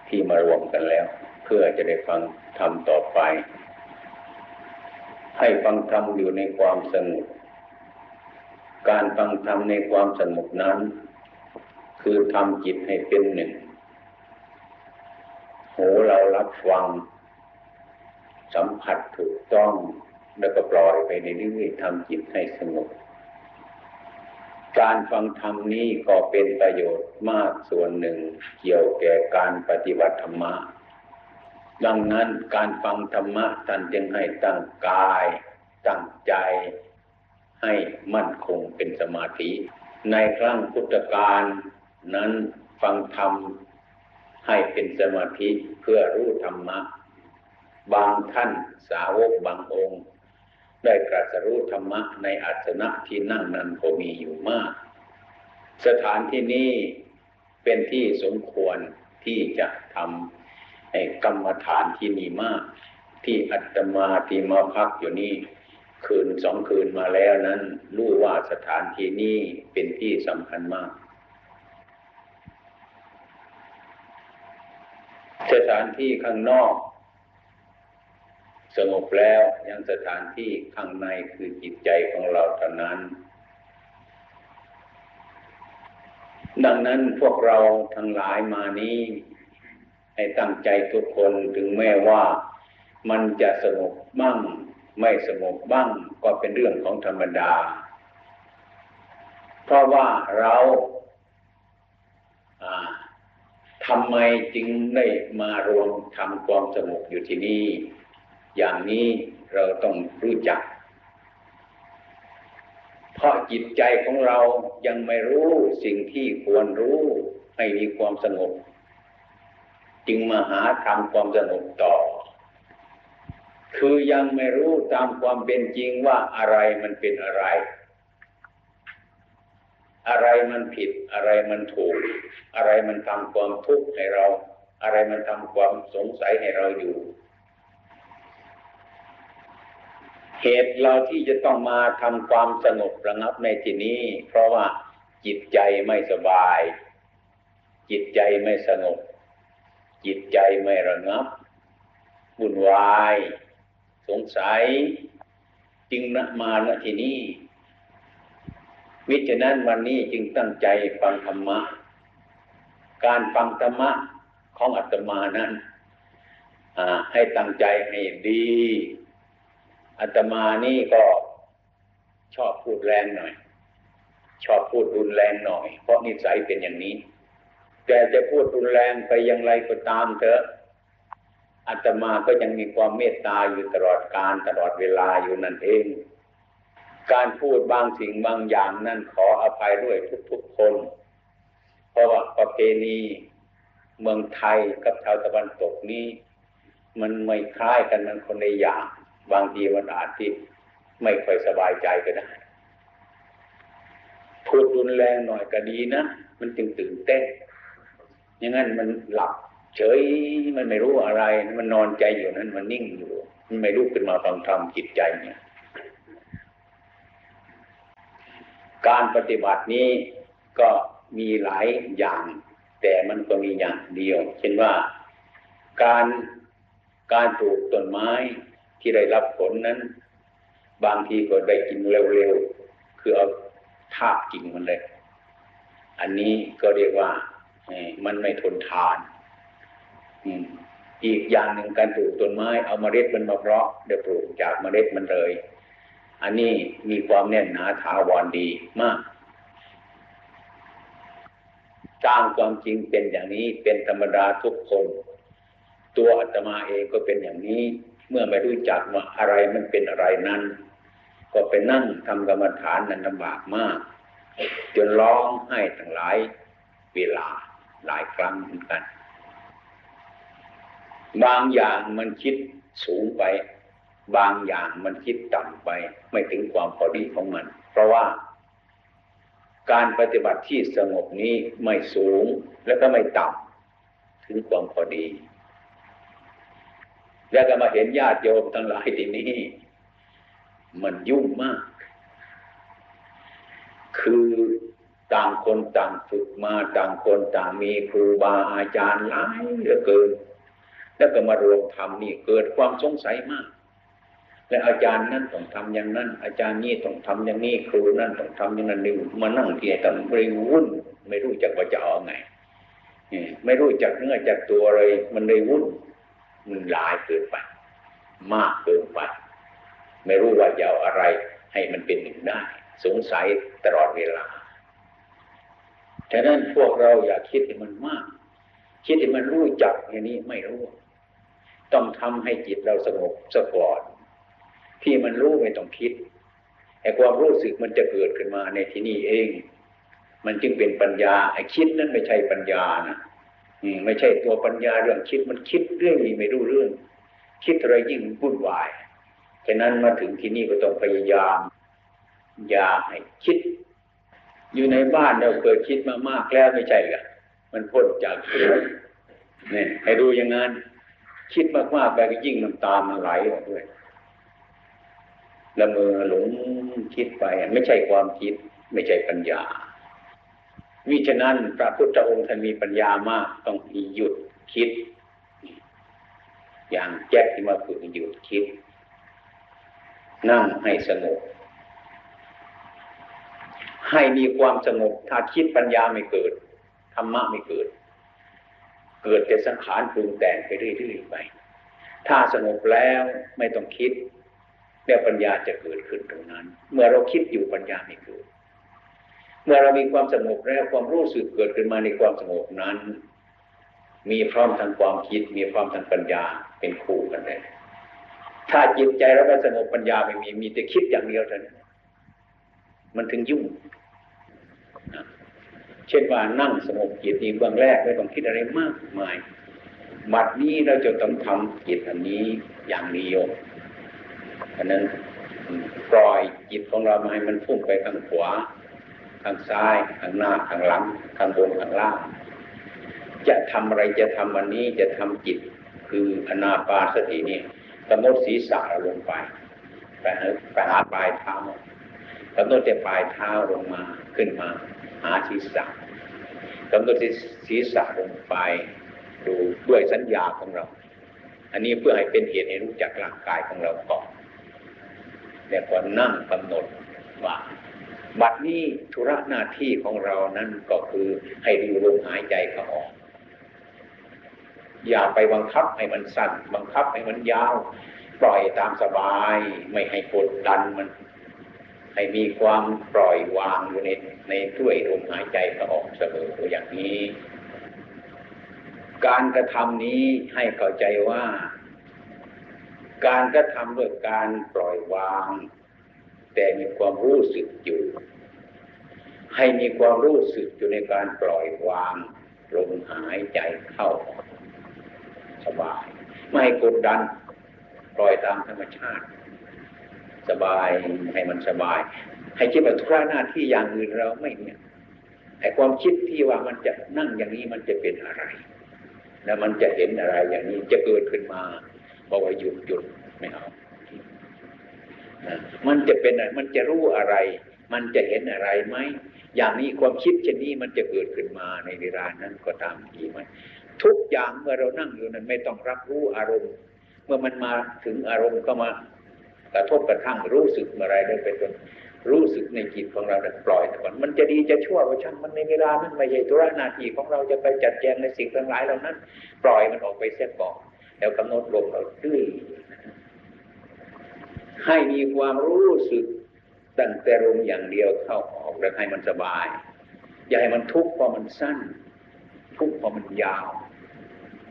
ที่มารวมกันแล้ว เพื่อจะได้ฟังธรรมต่อไป ให้ฟังธรรมอยู่ในความสงบการฟังธรรมในความสงบนั้น คือทำจิตให้เป็นหนึ่ง หูเรารับฟัง สัมผัสถูกต้องแล้วก็ปล่อยไปในเรื่อยๆทำจิตให้สงบการฟังธรรมนี้ก็เป็นประโยชน์มากส่วนหนึ่งเกี่ยวแก่การปฏิบัติธรรมะ ดังนั้นการฟังธรรมะท่านจึงให้ตั้งกายตั้งใจ ให้มั่นคงเป็นสมาธิ ในครั้งพุทธกาล นั้นฟังธรรมให้เป็นสมาธิเพื่อรู้ธรรมะ บางท่านสาวกบางองค์ ได้กรัสรู้ธรรมะในอัศนะที่นั่งนั้นก็มีอยู่มาก สถานที่นี้เป็นที่สมควรที่จะทำกรรมฐานที่มีมาก ที่อัตมาที่มาพักอยู่นี่คืนสองคืนมาแล้วนั้นรู้ว่าสถานที่นี้เป็นที่สำคัญมาก สถานที่ข้างนอก สงบแล้วยังสถานที่ข้างในคือจิตใจของเราเท่านั้น ดังนั้นพวกเราทั้งหลายมานี้ ให้ตั้งใจทุกคนถึงแม้ว่ามันจะสงบบ้าง ไม่สงบบ้างก็เป็นเรื่องของธรรมดา เพราะว่าเรา ทำไมจึงได้มารวมทำความสงบอยู่ที่นี่ อย่างนี้เราต้องรู้จัก เพราะจิตใจของเรายังไม่รู้สิ่งที่ควรรู้ให้มีความสงบ จึงมาหาทำความสงบต่อ คือยังไม่รู้ตามความเป็นจริงว่าอะไรมันเป็นอะไร อะไรมันผิด อะไรมันถูก อะไรมันทำความทุกข์ให้เรา อะไรมันทำความสงสัยให้เราอยู่ เหตุเราที่จะต้องมาทำความสงบระงับในที่นี้ เพราะว่าจิตใจไม่สบาย จิตใจไม่สงบ จิตใจไม่ระงับวุ่นวาย สงสัย จึงมาณที่นี้ วิจนั้นวันนี้จึงตั้งใจฟังธรรมะ การฟังธรรมะของอาตมานั้นให้ตั้งใจให้ดีอาตมานี่ก็ชอบพูดแรงหน่อย ชอบพูดรุนแรงหน่อย เพราะนิสัยเป็นอย่างนี้ แต่จะพูดรุนแรงไปอย่างไรก็ตามเถอะอาตมาก็ยังมีความเมตตาอยู่ตลอดการตลอดเวลาอยู่นั่นเอง การพูดบางสิ่งบางอย่างนั่นขออภัยด้วยทุกๆคน เพราะว่าประเพณีเมืองไทยกับชาวตะวันตกนี้ มันไม่คล้ายกันมันคนในอย่าง บางทีมันอาจที่ไม่ค่อยสบายใจก็ได้พูดรุนแรงหน่อยก็ดีนะมันจึงตื่นเต้นอย่างนั้นมันหลับเฉยมันไม่รู้อะไร มันนอนใจอยู่นั้น มันนิ่งอยู่ มันไม่รู้ขึ้นมาฟังธรรมจิตใจเนี่ย การปฏิบัตินี้ก็มีหลายอย่าง แต่มันก็มีอย่างเดียว เช่นว่าการการปลูกต้นไม้ที่ได้รับผลนั้น บางทีก็ได้กินเร็วๆคือเอาทาบกิ่งมันเลย อันนี้ก็เรียกว่ามันไม่ทนทานอีกอย่างหนึ่งการปลูกต้นไม้เอามาเมล็ดมันมาเพาะเดี๋ยวปลูกจากเมล็ดมันเลย อันนี้มีความแน่นหนาถาวรดีมากตามความจริงเป็นอย่างนี้เป็นธรรมดาทุกคน ตัวอาตมาเองก็เป็นอย่างนี้ เมื่อไม่รู้จักว่าอะไรมันเป็นอะไรนั้น ก็ไปนั่งทำกรรมฐานนั้นลำบากมาก จนร้องให้ทั้งหลายเวลาหลายครั้งเหมือนกัน บางอย่างมันคิดสูงไป บางอย่างมันคิดต่ำไป ไม่ถึงความพอดีของมัน เพราะว่า การปฏิบัติที่สงบนี้ไม่สูงแล้วก็ไม่ต่ำถึงความพอดี แล้วก็มาเห็นญาติโยมทั้งหลายที่นี้ มันยุ่งมาก คือต่างคนต่างฝึกมาต่างคนต่างมีครูบาอาจารย์หลายเหลือเกิน แล้วก็มารวมทำนี่เกิดความสงสัยมาก และอาจารย์นั่นต้องทำอย่างนั้น อาจารย์นี่ต้องทำอย่างนี้ครูนั่นต้องทำอย่างนั้นนี่มานั่งเที่ไหนตอนไม่วุ่น ไม่รู้จักว่าจะเอาไงไม่รู้จักเนื้อจักตัวอะไรมันเลยวุ่น มันหลายเกินไป มากเกินไป ไม่รู้ว่าจะเอาอะไร ให้มันเป็นหนึ่งได้ สงสัยตลอดเวลาฉะนั้นพวกเราอย่าคิดให้มันมาก คิดให้มันรู้จักอย่างนี้ไม่รู้ ต้องทำให้จิตเราสงบสะก่อน ที่มันรู้ไม่ต้องคิดไอ้ความรู้สึกมันจะเกิดขึ้นมาในที่นี่เอง มันจึงเป็นปัญญาไอ้คิดนั้นไม่ใช่ปัญญานะไม่ใช่ตัวปัญญาเรื่องคิดมันคิดเรื่องนี้ไม่รู้เรื่อง คิดอะไรยิ่งวุ่นวายฉะนั้นมาถึงที่นี่ก็ต้องพยายามอย่าให้คิด อยู่ในบ้านเราเคยคิดมามากแล้วไม่ใช่หรอมันพ้นจากเนี่ยให้ดูอย่างนั้น คิดมากๆไปก็ยิ่งน้ำตามันไหลออกด้วย ละเมอหลงคิดไป ไม่ใช่ความคิด ไม่ใช่ปัญญาวิฉะนั้นพระพุทธองค์ท่านมีปัญญามาก ต้องมีหยุดคิด อย่างแจ๊กที่มาฝึกหยุดคิด นั่งให้สงบให้มีความสงบ ถ้าคิดปัญญาไม่เกิดธรรมะไม่เกิด เกิดแต่สังขารปรุงแต่งไปเรื่อยๆไป ถ้าสงบแล้วไม่ต้องคิด แล้วปัญญาจะเกิดขึ้นตรงนั้น เมื่อเราคิดอยู่ปัญญาไม่เกิด เมื่อเรามีความสงบแล้วความรู้สึกเกิดขึ้นมาในความสงบนั้น มีพร้อมทางความคิด มีพร้อมทางปัญญาเป็นคู่กันเลยถ้าจิตใจเราไม่สงบปัญญาไม่มีมีแต่คิดอย่างเดียวเท่านั้นมันถึงยุ่งเช่นว่านั่งสงบจิตอีกเบื้องแรกไม่ต้องคิดอะไรมากมายบัดนี้เราจะต้องทำจิตอันนี้อย่างเดียว ฉะนั้นปล่อยจิตของเรามาให้มันพุ่งไปทางขวาทางซ้ายทางหน้าทางหลังทางบนทางล่าง จะทำอะไรจะทำวันนี้จะทำจิตคืออนาปาสตินี่กำหนดศีรษะลงไปไปหาปลายเท้ากำหนดแต่ปลายเท้าลงมาขึ้นมา หาศีรษะกำหนดศีรษะลงไป ดูด้วยสัญญาของเรา อันนี้เพื่อให้เป็นเหตุให้รู้จักร่างกายของเราก่อน แล้วก็นั่งกำหนดว่าบัดนี้ธุระหน้าที่ของเรานั้นก็คือให้ดูลมหายใจเข้าออก อย่าไปบังคับให้มันสั้นบังคับให้มันยาว ปล่อยตามสบาย ไม่ให้กดดันมัน ให้มีความปล่อยวางอยู่ในในด้วยลมหายใจก็ออกเสมออย่างนี้ การกระทำนี้ให้เข้าใจว่า การกระทำด้วยการปล่อยวาง แต่มีความรู้สึกอยู่ ให้มีความรู้สึกอยู่ในการปล่อยวางลมหายใจเข้า สบาย ไม่กดดัน ปล่อยตามธรรมชาติ สบายให้มันสบาย ให้คิดว่าทุกหน้าที่อย่างอื่นเราไม่เนี่ยไอ้ความคิดที่ว่ามันจะนั่งอย่างนี้มันจะเป็นอะไร แล้วมันจะเห็นอะไรอย่างนี้จะเกิดขึ้นมา บอกว่าหยุดหยุดไม่เอามันจะเป็นอะไรมันจะรู้อะไร มันจะเห็นอะไรไหม อย่างนี้ความคิดเช่นนี้มันจะเกิดขึ้นมาในเวลานั้นก็ตามทีไหมทุกอย่างเมื่อเรานั่งอยู่นั้นไม่ต้องรับรู้อารมณ์ เมื่อมันมาถึงอารมณ์ก็มากระทบกระทั่งรู้สึกอะไรได้เป็นต้นรู้สึกในจิตของเราแต่ปล่อยแต่ก่อนมันจะดีจะชั่วก็ช่างมันในเวลานั้นไม่ใช่ตัวหน้าที่ของเราจะไปจัดแจงในสิ่งทั้งหลายเหล่านั้น ปล่อยมันออกไปเสียก่อน แล้วกำหนดลมเราดื้อให้มีความรู้สึกตั้งแต่ลมอย่างเดียวเข้าออกแล้วให้มันสบาย อย่าให้มันทุกข์เพราะมันสั้น ทุกข์เพราะมันยาว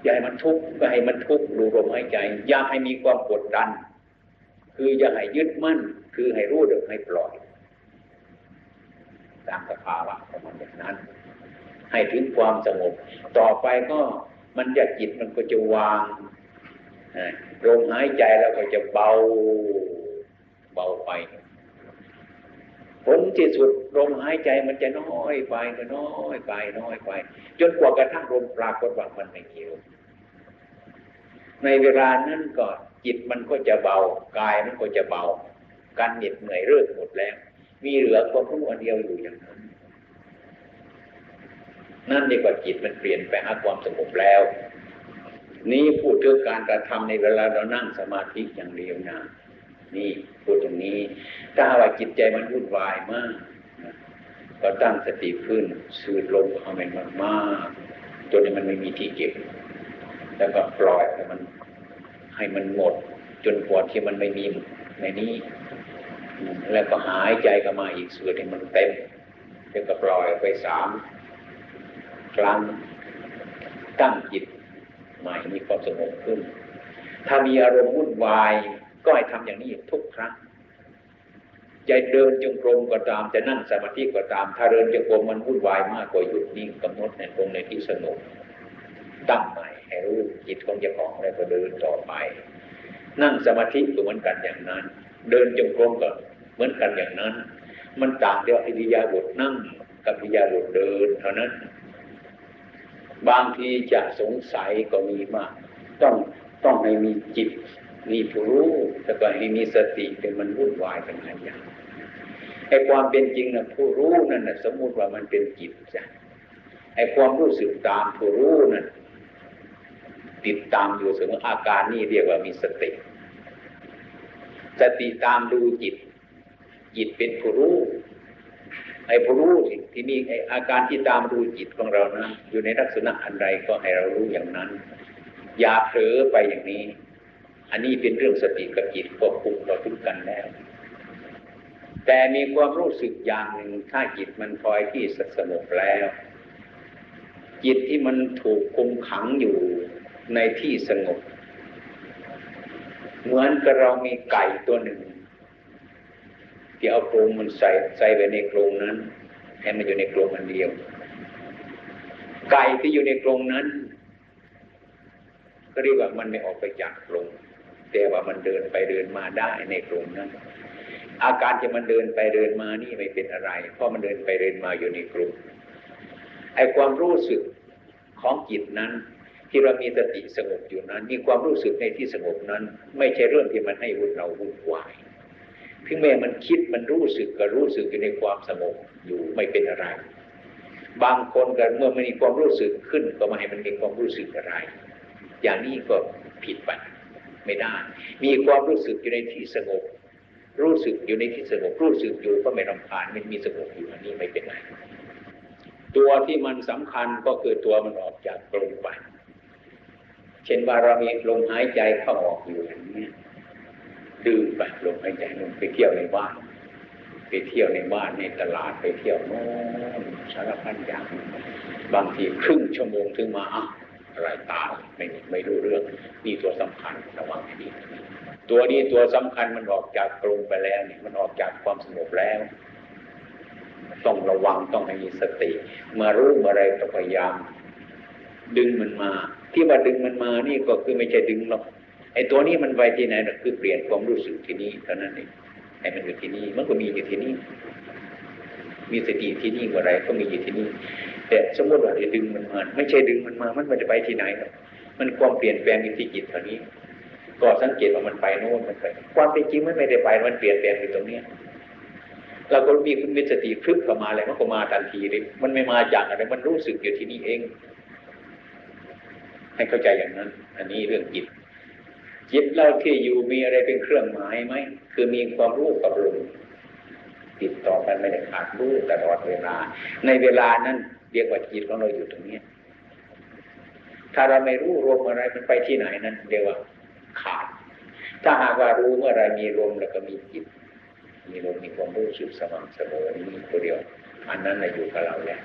อย่าให้มันทุกข์ก็ให้มันทุกข์ดูลมหายใจ อย่าให้มีความกดดัน คืออย่าให้ยึดมั่น คือให้รู้เดิมให้ปล่อยตามสภาวะของมันอย่างนั้น ให้ถึงความสงบ ต่อไปก็มันจะจิตมันก็จะวาง ลมหายใจแล้วก็จะเบา เบาไป ผลที่สุดลมหายใจมันจะน้อยไปก็น้อยไปน้อยไป จนกว่ากระทั่งลมปรากฏว่ามันไม่เกี่ยวในเวลานั้นก็จิตมันก็จะเบากายมันก็จะเบา การเหน็ดเหนื่อยเลิกหมดแล้ว มีเหลือความรู้อันเดียวอยู่อย่างนั้น นั่นเรียกว่าจิตมันเปลี่ยนไปหาความสงบแล้ว นี่พูดถึงการกระทำในเวลาเรานั่งสมาธิอย่างเดียวนะนี่พูดตรงนี้ ถ้าว่าจิตใจมันวุ่นวายมากก็ตั้งสติขึ้นสูดลมเข้าไปมากๆจนมันไม่มีที่เก็บ แล้วก็ปล่อยให้มันให้มันหมด จนกว่าที่มันไม่มีในนี้ แล้วก็หายใจเข้ามาอีกสูดให้มันเต็มแล้วก็ปล่อยไปสามครั้งตั้งจิต ใหม่มีความสงบขึ้น ถ้ามีอารมณ์วุ่นวายก็ให้ทำอย่างนี้ทุกครั้งจะเดินจงกรมก็ตามจะนั่งสมาธิก็ตาม ถ้าเดินจงกรมมันวุ่นวายมากกว่าหยุดนิ่งกำหนดในตรงในที่สงบตั้งใหม่ให้รู้จิตของเจ้าของแล้วก็เดินต่อไป นั่งสมาธิก็เหมือนกันอย่างนั้น เดินจงกรมก็เหมือนกันอย่างนั้น มันต่างเดียวอิริยาบถนั่งกับอิริยาบถเดิน เท่านั้น บางทีจะสงสัยก็มีมาก ต้องต้องให้มีจิต มีผู้รู้แล้วก็ให้มีสติเป็นมันวุ่นวายเป็นหลายอย่างไอ้ความเป็นจริงนะผู้รู้นั่นนะสมมุติว่ามันเป็นจิตจ้ะไอ้ความรู้สึกตามผู้รู้นั่นติดตามอยู่เสมออาการนี่เรียกว่ามีสติ สติตามดูจิต จิตเป็นผู้รู้ ไอ้ผู้รู้ที่มีไอ้อาการที่ตามดูจิตของเรานะอยู่ในลักษณะอันใดก็ให้เรารู้อย่างนั้น อย่าเผลอไปอย่างนี้ อันนี้เป็นเรื่องสติกับจิตควบคุมเราทุกกันแล้ว แต่มีความรู้สึกอย่างหนึ่งถ้าจิตมันพลอยที่สงบแล้ว จิตที่มันถูกคุมขังอยู่ในที่สงบ เหมือนกับเรามีไก่ตัวหนึ่ง ที่เอาโครงมันใส่ใส่ไปในโครงนั้นให้มันอยู่ในโครงอันเดียว ไก่ที่อยู่ในโครงนั้น ก็เรียกว่ามันไม่ออกไปจากโครงแต่ว่ามันเดินไปเดินมาได้ในกลุ่มนั้น อาการที่มันเดินไปเดินมานี่ไม่เป็นอะไร เพราะมันเดินไปเดินมาอยู่ในกลุ่มไอความรู้สึกของจิตนั้น ที่เรามีสติสงบอยู่นั้น มีความรู้สึกในที่สงบนั้น ไม่ใช่เรื่องที่มันให้วุ่นเราวุ่นวาย ถึงแม้มันคิดมันรู้สึกก็รู้สึกอยู่ในความสงบอยู่ไม่เป็นอะไร บางคนกันเมื่อมันมีความรู้สึกขึ้น ก็มาให้มันมีความรู้สึกอะไร อย่างนี้ก็ผิดไปไม่ได้ มีความรู้สึกอยู่ในที่สงบ รู้สึกอยู่ในที่สงบรู้สึกอยู่ก็ไม่รำคาญมันมีสงบอยู่อันนี้ไม่เป็นไรตัวที่มันสำคัญก็คือตัวมันออกจากกลมไป เช่นว่าเรามีลมหายใจเข้าออกอยู่อย่างนี้ ดื่มไปลมหายใจลงไปเที่ยวในบ้าน ไปเที่ยวในบ้านในตลาดไปเที่ยวโน้นสารพัดอย่างบางทีครึ่งชั่วโมงถึงมาอะอะไรตาไม่ไม่รู้เรื่องนี่ตัวสำคัญระวังให้ดีตัวนี้ตัวสำคัญมันออกจากกรงไปแล้วเนี่ยมันออกจากความสงบแล้ว ต้องระวังต้องมีสติ เมื่อรู้เมื่อไรต้องพยายาม ดึงมันมา ที่ว่าดึงมันมานี่ก็คือไม่ใช่ดึงหรอก ไอ้ตัวนี้มันไปที่ไหนนะคือเปลี่ยนความรู้สึกที่นี่เท่านั้นเองไอ้มันอยู่ที่นี่มันก็มีอยู่ที่นี่ มีสติที่นี่เมื่อไรก็มีอยู่ที่นี่ แต่สมมติว่าจะดึงมันมาไม่ใช่ดึงมันมามันมันจะไปที่ไหนหรอกมันความเปลี่ยนแปลงในที่จิตเท่านี้ ก็สังเกตว่ามันไปโน่นมันไป ความเป็นจริงมันไม่ได้ไปมันเปลี่ยนแปลงอยู่ตรงเนี้ยเราก็มีคุณมีสติพึกเข้ามาอะไรมันก็มาทันทีเลยมันไม่มาจากอะไรมันรู้สึกอยู่ที่นี่เอง ให้เข้าใจอย่างนั้น อันนี้เรื่องจิต จิตเราที่อยู่มีอะไรเป็นเครื่องหมายไหมคือมีความรู้กับลมติดต่อกันไม่ได้ขาดรู้ตลอดเวลา ในเวลานั้นเรียกว่าจิตของเราอยู่ตรงนี้ถ้าเราไม่รู้รวมอะไรมันไปที่ไหนนั้นเรียกว่าขาด ถ้าหากว่ารู้เมื่อไรมีลมแล้วก็มีจิต มีลมมีความรู้สึกสม่ำเสมอนี้ตัวเดียว อันนั้นอยู่กับเราแล้ว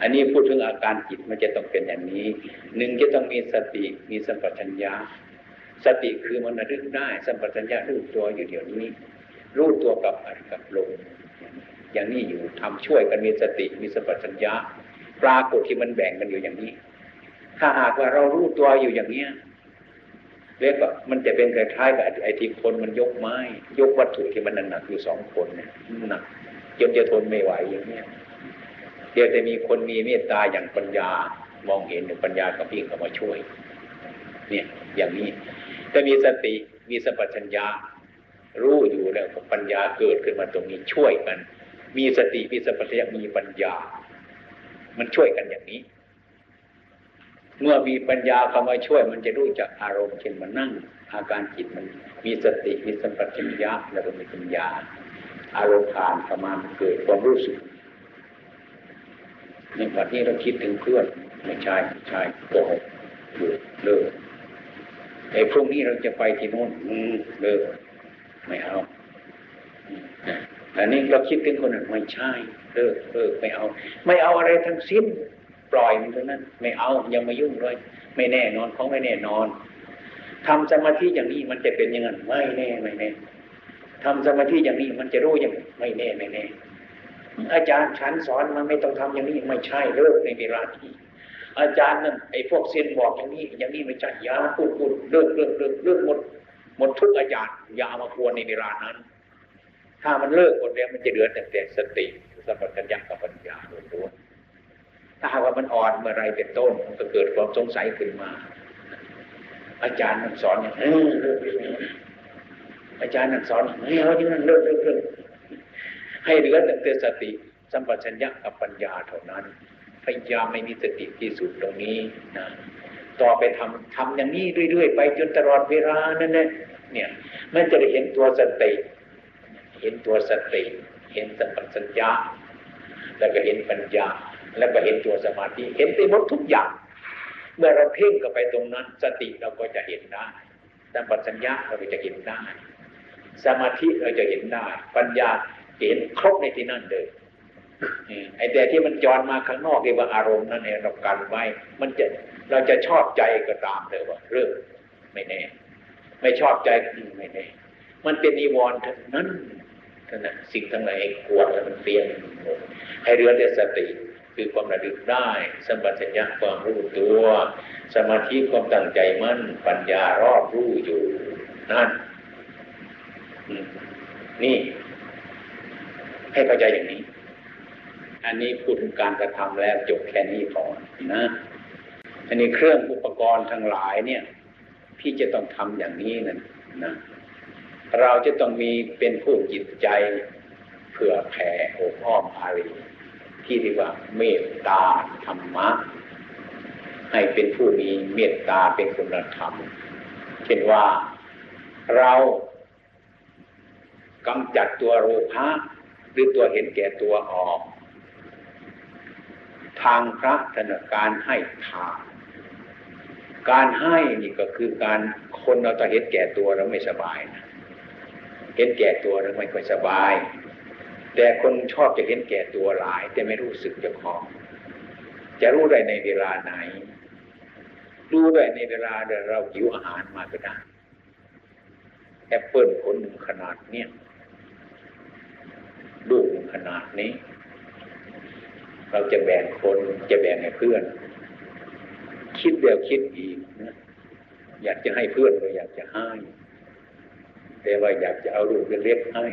อันนี้พูดถึงอาการจิตมันจะต้องเป็นอย่างนี้หนึ่งจะต้องมีสติมีสัมปชัญญะสติคือมันระลึกได้ สัมปชัญญะรู้ตัวอยู่เดี๋ยวนี้ รู้ตัวกับอัดกับลมอย่างนี้อยู่ทำช่วยกันมีสติมีสัมปชัญญะปรากฏที่มันแบ่งกันอยู่อย่างนี้ ถ้าหากว่าเรารู้ตัวอยู่อย่างเนี้ยเรียกว่ามันจะเป็นคล้ายๆกับไอ้ที่คนมันยกไม้ ยกวัตถุที่มันหนักอยู่สองคนเนี่ยหนักจนจะทนไม่ไหวอย่างเนี้ย เดี๋ยวจะมีคนมีเมตตาอย่างปัญญามองเห็นปัญญากับพี่เข้ามาช่วย เนี่ยอย่างนี้ถ้ามีสติมีสัมปชัญญะรู้อยู่แล้วปัญญาเกิดขึ้นมาตรงนี้ช่วยกัน มีสติมีสัมปชัญญะมีปัญญา มันช่วยกันอย่างนี้ เมื่อมีปัญญาเข้ามาช่วย มันจะรู้จักอารมณ์เช่นมันนั่ง อาการจิตมัน มีสติมีสัมปชัญญะแล้วก็มีปัญญา อารมณ์ผ่านเข้ามาเกิดความรู้สึก ในวันนี้เราคิดถึงเพื่อนไม่ใช่ไม่ใช่โกหกหยุดเลิกไอ้พรุ่งนี้เราจะไปที่โน่นเลิกไม่เอาอันนี้เราคิดถึงคนนั้นไม่ใช่เลิกเลิกไม่เอา ไม่เอาอะไรทั้งสิ้น ปล่อยมันเท่านั้น ไม่เอายังม่ยุ่งเลย ไม่แน่นอนของไม่แน่นอนทำสมาธิอย่างนี้มันจะเป็นยังไงไม่แน่ไม่แน่ทำสมาธิอย่างนี้มันจะรู้ยังไม่แน่ไม่แน่ อาจารย์ฉันสอนมันไม่ต้องทำอย่างนี้ไม่ใช่เลิกในเวลาที่อาจารย์นั่นไอ้พวกเซียนบอกอย่างนี้ อย่างนี้ไม่ใช่ยาพูดพูดเลิกเลิกเลิกเลิกหมดหมดทุกอาจารย์อย่าเอามาควรในเวลานั้น ถ้ามันเลิกหมดแล้วมันจะเหลือแต่แต่สติสัมปชัญญะกับปัญญาล้วนถ้าหากว่ามันอ่อนเมื่อไรเป็นต้นมันก็เกิดความสงสัยขึ้นมา อาจารย์นั่นสอนอย่างนี้อาจารย์นั่นสอนอย่างนี้เอาที่นั่นเลิกเลิกเลิก ให้เหลือแต่สติสัมปชัญญะกับปัญญาเท่านั้น พยายามไม่มีสติที่สุดตรงนี้นะต่อไปทำทำอย่างนี้เรื่อยๆไปจนตลอดเวลานั่นแหละเนี่ยมันจะได้เห็นตัวสติเห็นตัวสติ เห็นสัมปชัญญะแล้วก็เห็นปัญญา แล้วก็เห็นตัวสมาธิเห็นไปหมดทุกอย่าง เมื่อเราเพ่งกับไปตรงนั้น สติเราก็จะเห็นได้สัมปชัญญะเราก็จะเห็นได้ สมาธิเราจะเห็นได้ ปัญญา เห็นครบในที่นั่นเลยไอ้แต่ที่มันจรมาข้างนอกเรียกว่าอารมณ์นั่นเองเรากันไว้ มันจะเราจะชอบใจก็ตามเลยว่าเรื่องไม่แน่ ไม่ชอบใจไม่แน่ มันเป็นนิวรณ์ทั้งนั้นท่านนะสิ่งทั้งหลายกวดแล้วมันเปลี่ยนให้เรือแต่สติคือความระลึกได้สัมปชัญญะความรู้ตัว สมาธิความตั้งใจมั่น ปัญญารอบรู้อยู่นั่นนี่ ให้เข้าใจอย่างนี้ อันนี้พูดถึงการกระทำแล้วจบแค่นี้พอนะอันนี้เครื่องอุปกรณ์ทั้งหลายเนี่ย พี่จะต้องทำอย่างนี้นั่นนะเราจะต้องมีเป็นผู้จิตใจเผื่อแผ่อบอ้อมอารีที่เรียกว่าเมตตาธรรมะ ให้เป็นผู้มีเมตตาเป็นคุณธรรม เช่นว่าเรากำจัดตัวโลภะ รือตัวเห็นแก่ตัวออก ทางพระธนการให้ทานการให้นี่ก็คือการคนเราจะเห็นแก่ตัวแล้วไม่สบายนะเห็นแก่ตัวแล้วไม่ค่อยสบาย แต่คนชอบจะเห็นแก่ตัวหลาย แต่ไม่รู้สึกเจ้าของจะรู้ได้ในเวลาไหน รู้ได้ในเวลาเดียวเราหิวอาหารมาก็ได้แอปเปิลผลหนึ่งขนาดเนี้ย ขนาดนี้ เราจะแบ่งคนจะแบ่งให้เพื่อน คิดเดียวคิดอีกนะอยากจะให้เพื่อนก็อยากจะให้ แต่ว่าอยากจะเอาลูกเล็กๆให้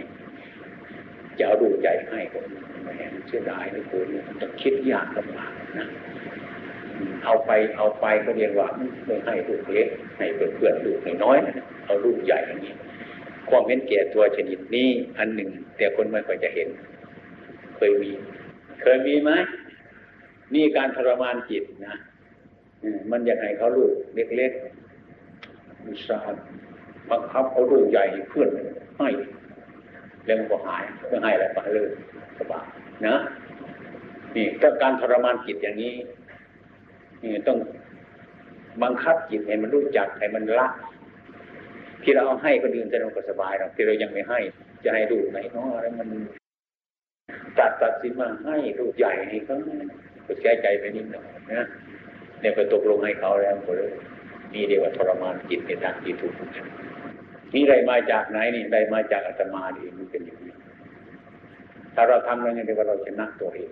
จะเอาลูกใหญ่ให้ก็แหมเสียดายนะคุณต้องคิดยากลำบากนะเอาไปเอาไปก็เรียนว่าไม่ให้ลูกเล็กให้เพื่อนๆลูกน้อยนะเอาลูกใหญ่อย่างนี้ความเห็นแก่ตัวชนิดนี้อันหนึ่ง แต่คนไม่ค่อยจะเห็น เคยมี เคยมีไหมนี่การทรมานจิตนะมันอยากให้เขาลูกเล็กๆมีสารบังคับเขาลูกใหญ่เพื่อนให้เรื่องก็หายเพื่อให้แล้วก็เลิกสบายนะนี่ถ้าการทรมานจิตอย่างนี้นี่ต้องบังคับจิตให้มันรู้จักให้มันละที่เราเอาให้คนอื่นจะเราก็สบายหรอกที่เรายังไม่ให้ จะให้ลูไหนเนาะอะไรมัน ตัดตัดสินมาให้ลูกใหญ่ให้เขาก็แก้ใจไปนิดหน่อยนะเนี่ยก็ตกลงให้เขาแล้วก็เลยนี่เรียกว่าทรมานจิตในทางที่ถูกนี่ได้มาจากไหนนี่ได้มาจากอาตมาเองมันเป็นอย่างนี้ถ้าเราทำแล้วเนี่ยเรียกว่าเราชนะตัวเอง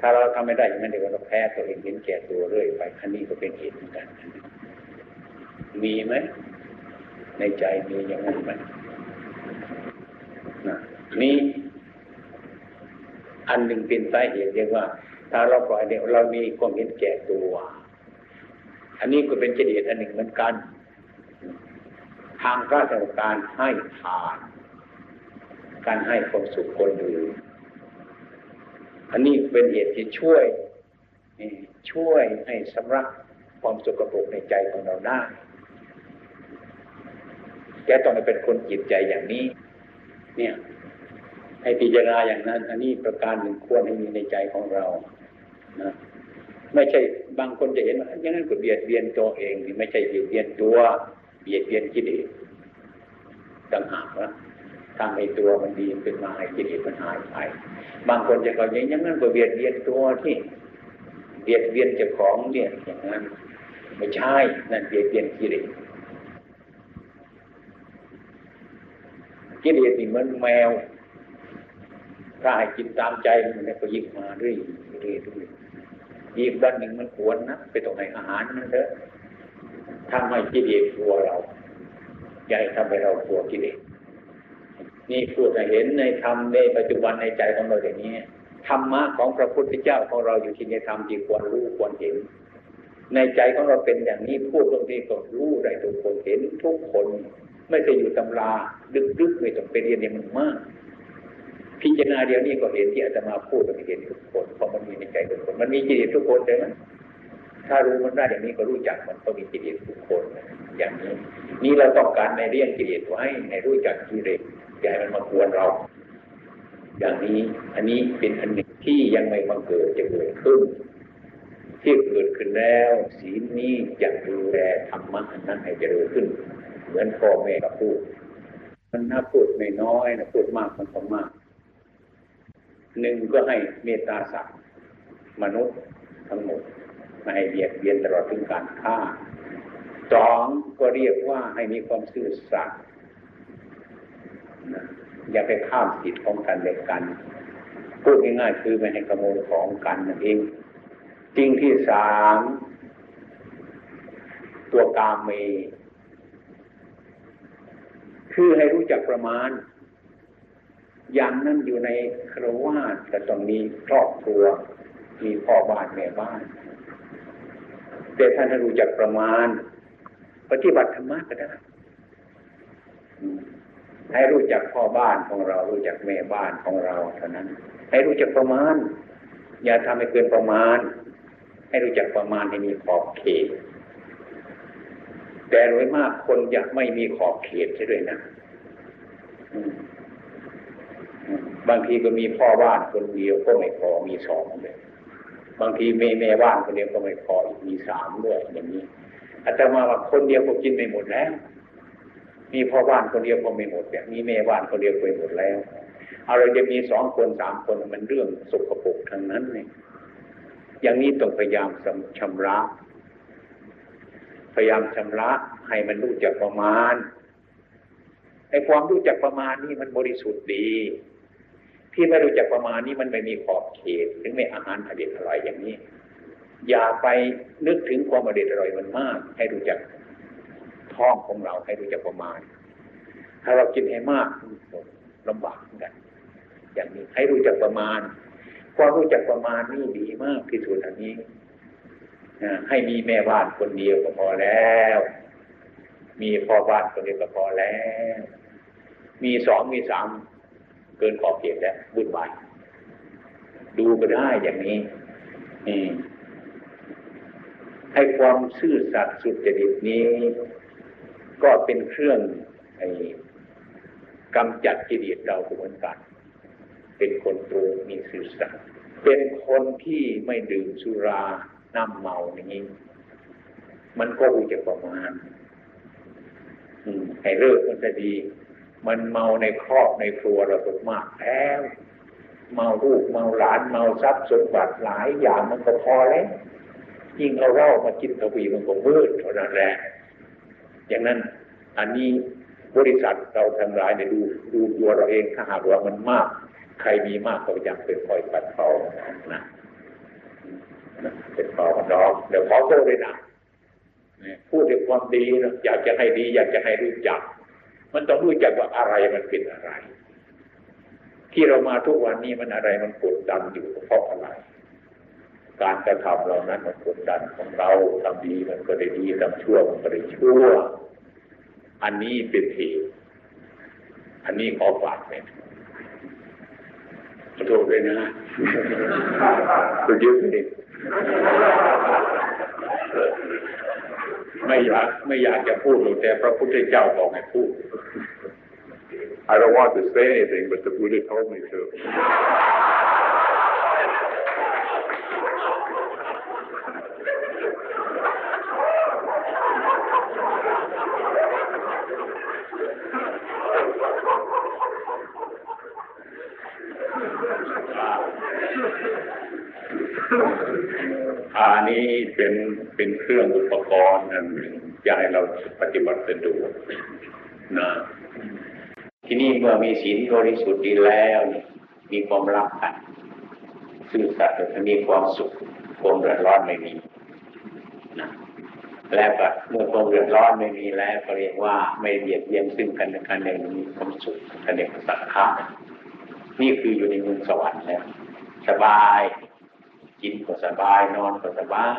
ถ้าเราทำไม่ได้อย่างนั้นเรียกว่าเราแพ้ตัวเองเห็นแก่ตัวเรื่อยไปอันนี้ก็เป็นเหตุเหมือนกัน มีไหมในใจมีอย่างนั้นไหมนะมี อันหนึ่งเป็นสาเหตุเรียกว่า ถ้าเราปล่อยเนี่ยเรามีความเห็นแก่ตัว อันนี้ก็เป็นเจดีย์อันหนึ่งเหมือนกัน ทางราชการให้ทาน การให้ความสุขคนอื่นอันนี้เป็นเหตุที่ช่วยช่วยให้สำรักความสุขภพในใจของเราได้แกต้องเป็นคนจิตใจอย่างนี้ เนี่ย ให้พิจารณาอย่างนั้น อันนี้ประการหนึ่งควรให้มีในใจของเรานะไม่ใช่บางคนจะเห็นว่าอย่างนั้นก็เบียดเบียนตัวเองนี่ไม่ใช่เบียดเบียนตัว เบียดเบียนกิเลสต่างหากนะทำให้ตัวมันดีขึ้นมาให้กิเลสมันหายไป บางคนจะก็อย่างนั้นก็เบียดเบียนตัวที่เบียดเบียนเจ้าของเนี่ยอย่างนั้นไม่ใช่นั่นเบียดเบียนกิเลสกิเลสนี่เหมือนแมว ถ้าให้กินตามใจมันก็ยิบมาเรื่อยเรื่อยเรื่อยอีกวันหนึ่งมันควรนะไปตรงไหนอาหารมันเถอะทำให้กิเลสกลัวเราใจทำให้เรากลัวกิเลสนี่พูดให้เห็นในธรรมในปัจจุบันในใจของเราอย่างนี้ธรรมะของพระพุทธเจ้าของเราอยู่ที่ในธรรมที่ควรรู้ควรเห็น ในใจของเราเป็นอย่างนี้พูดตรงนี้ก็รู้ได้ทุกคนเห็นทุกคน ไม่ใช่อยู่ตำราดึกๆไม่ต้องไปเรียนเนี่ยมันมาก พิจารณาเดียวนี้ก็เห็นที่อาตมาพูดก็เห็นทุกคนเพราะมันมีในใจทุกคน มันมีจิตทุกคนใช่ไหมถ้ารู้มันได้อย่างนี้ก็รู้จักมันก็มีกิเลสทุกคนอย่างนี้ นี่เราต้องการในเรื่องกิเลสไว้ในรู้จักกิเลสอย่าให้มันมากวนเรา อย่างนี้อันนี้เป็นอันหนึ่งที่ยังไม่บังเกิดจะเกิดขึ้น ที่เกิดขึ้นแล้วศีลนี้จะดูแลธรรมะนั้นให้เจริญขึ้น เหมือนพ่อแม่กับพูด มันถ้าพูดไม่น้อยนะพูดมากมันก็มาก หนึ่งก็ให้เมตตาสัตว์มนุษย์ทั้งหมดไม่ให้เบียดเบียนตลอดถึงการฆ่าสองก็เรียกว่าให้มีความซื่อสัตย์อย่าไปข้ามสิทธิ์ของกันและกันพูดง่ายๆคือไม่ให้ขโมยของกันนั่นเองจริงที่สามตัวกามเม คือให้รู้จักประมาณ อย่างนั้นอยู่ในครวาสแต่ต้องมีครอบครัว มีพ่อบ้านแม่บ้าน แต่ท่านให้รู้จักประมาณ ปฏิบัติธรรมะก็ได้ให้รู้จักพ่อบ้านของเรา รู้จักแม่บ้านของเราเท่านั้น ให้รู้จักประมาณ อย่าทำให้เกินประมาณ ให้รู้จักประมาณให้มีขอบเขต แต่โดยมากคนอยากไม่มีขอบเขตใช่ด้วยนะ บางทีก็มีพ่อบ้านคนเดียวก็ไม่พอมีสองเลยบางทีแม่แม่บ้านคนเดียวก็ไม่พออีกมีสามด้วยอย่างนี้อาจารย์มาว่าคนเดียวก็กินไม่หมดแล้ว มีพ่อบ้านคนเดียวก็ไม่หมดแบบมีแม่บ้านคนเดียวก็ไม่หมดแล้วเอะไรจะมีสองคนสามคนมันเรื่องสกปรกทั้งนั้นเนี่ยอย่างนี้ต้องพยายามชำระ พยายามชำระให้มันรู้จักประมาณไอ้ความรู้จักประมาณนี่มันบริสุทธิ์ดี ที่ไม่รู้จักประมาณนี้มันไม่มีขอบเขตถึงไม่อาหารอเด็ดอร่อยอย่างนี้ อย่าไปนึกถึงความอเด็ดอร่อยมันมาก ให้รู้จักท้องของเราให้รู้จักประมาณ ถ้าเรากินให้มากลำบากเหมือนกัน อย่างนี้ให้รู้จักประมาณความรู้จักประมาณนี่ดีมากที่สุดอันนี้ให้มีแม่บ้านคนเดียวก็พอแล้ว มีพ่อบ้านคนเดียวก็พอแล้ว มีสองมีสาม เกินขอบเขตแล้ววุ่นวายดูก็ได้อย่างนี้นี่ให้ความซื่อสัตย์สุจริตนี้ ก็เป็นเครื่องกำจัดกิเลสเราเหมือนกัน เป็นคนตรงมีซื่อสัตย์เป็นคนที่ไม่ดื่มสุราน้ำเมาอย่างนี้ มันก็รู้จักประมาณให้เลิกมันจะดี มันเมาในครอบในครัวเราตกมากแล้วเมาลูกเมาหลานเมาทรัพย์สมบัติหลายอย่างมันก็พอแล้วยิ่งเอาเหล้ามากินทวีมันก็มืดเท่านั้นแหละอย่างนั้นอันนี้บริษัทเราทั้งหลายเนี่ยดูดูตัวเราเองถ้าหากว่ามันมาก ใครมีมากก็ยังเป็นคอยปัดเป่านะเป็นเป่าดอกเดี๋ยวขอโทษด้วยนะพูดด้วยความดีนะอยากจะให้ดี อยากจะให้รู้จัก มันต้องรู้จักว่าอะไรมันเป็นอะไร ที่เรามาทุกวันนี้มันอะไรมันกดดันอยู่เพราะอะไร การกระทำเรานั้นมันกดดันของเราทำดีมันก็ได้ดีทำชั่วมันก็ได้ชั่ว อันนี้เป็นเหตุอันนี้ขอฝากเนี่ยขอโทษด้วยนะตัวยึดเลย ไม่อยากไม่อยากจะพูดหรอกแต่พระพุทธเจ้าบอกให้พูด I don't want to say anything, but the Buddha told me to. อันนี้เป็นเป็นเครื่องอุปกรณ์อันหนึ่งจะให้เราปฏิบัติสะดวกนะที่นี่เมื่อมีศีลบริสุทธิ์ดีแล้ว มีความรักกันซื่อสัตย์จะมีความสุขความเดือดร้อนไม่มีนะแล้วก็เมื่อความเดือดร้อนไม่มีแล้วก็เรียกว่าไม่เบียดเบียนซึ่งกันและกันเองมีความสุขกันเองสักขานี่คืออยู่ในมือสวรรค์แล้วสบาย กินก็สบายนอนก็สบาย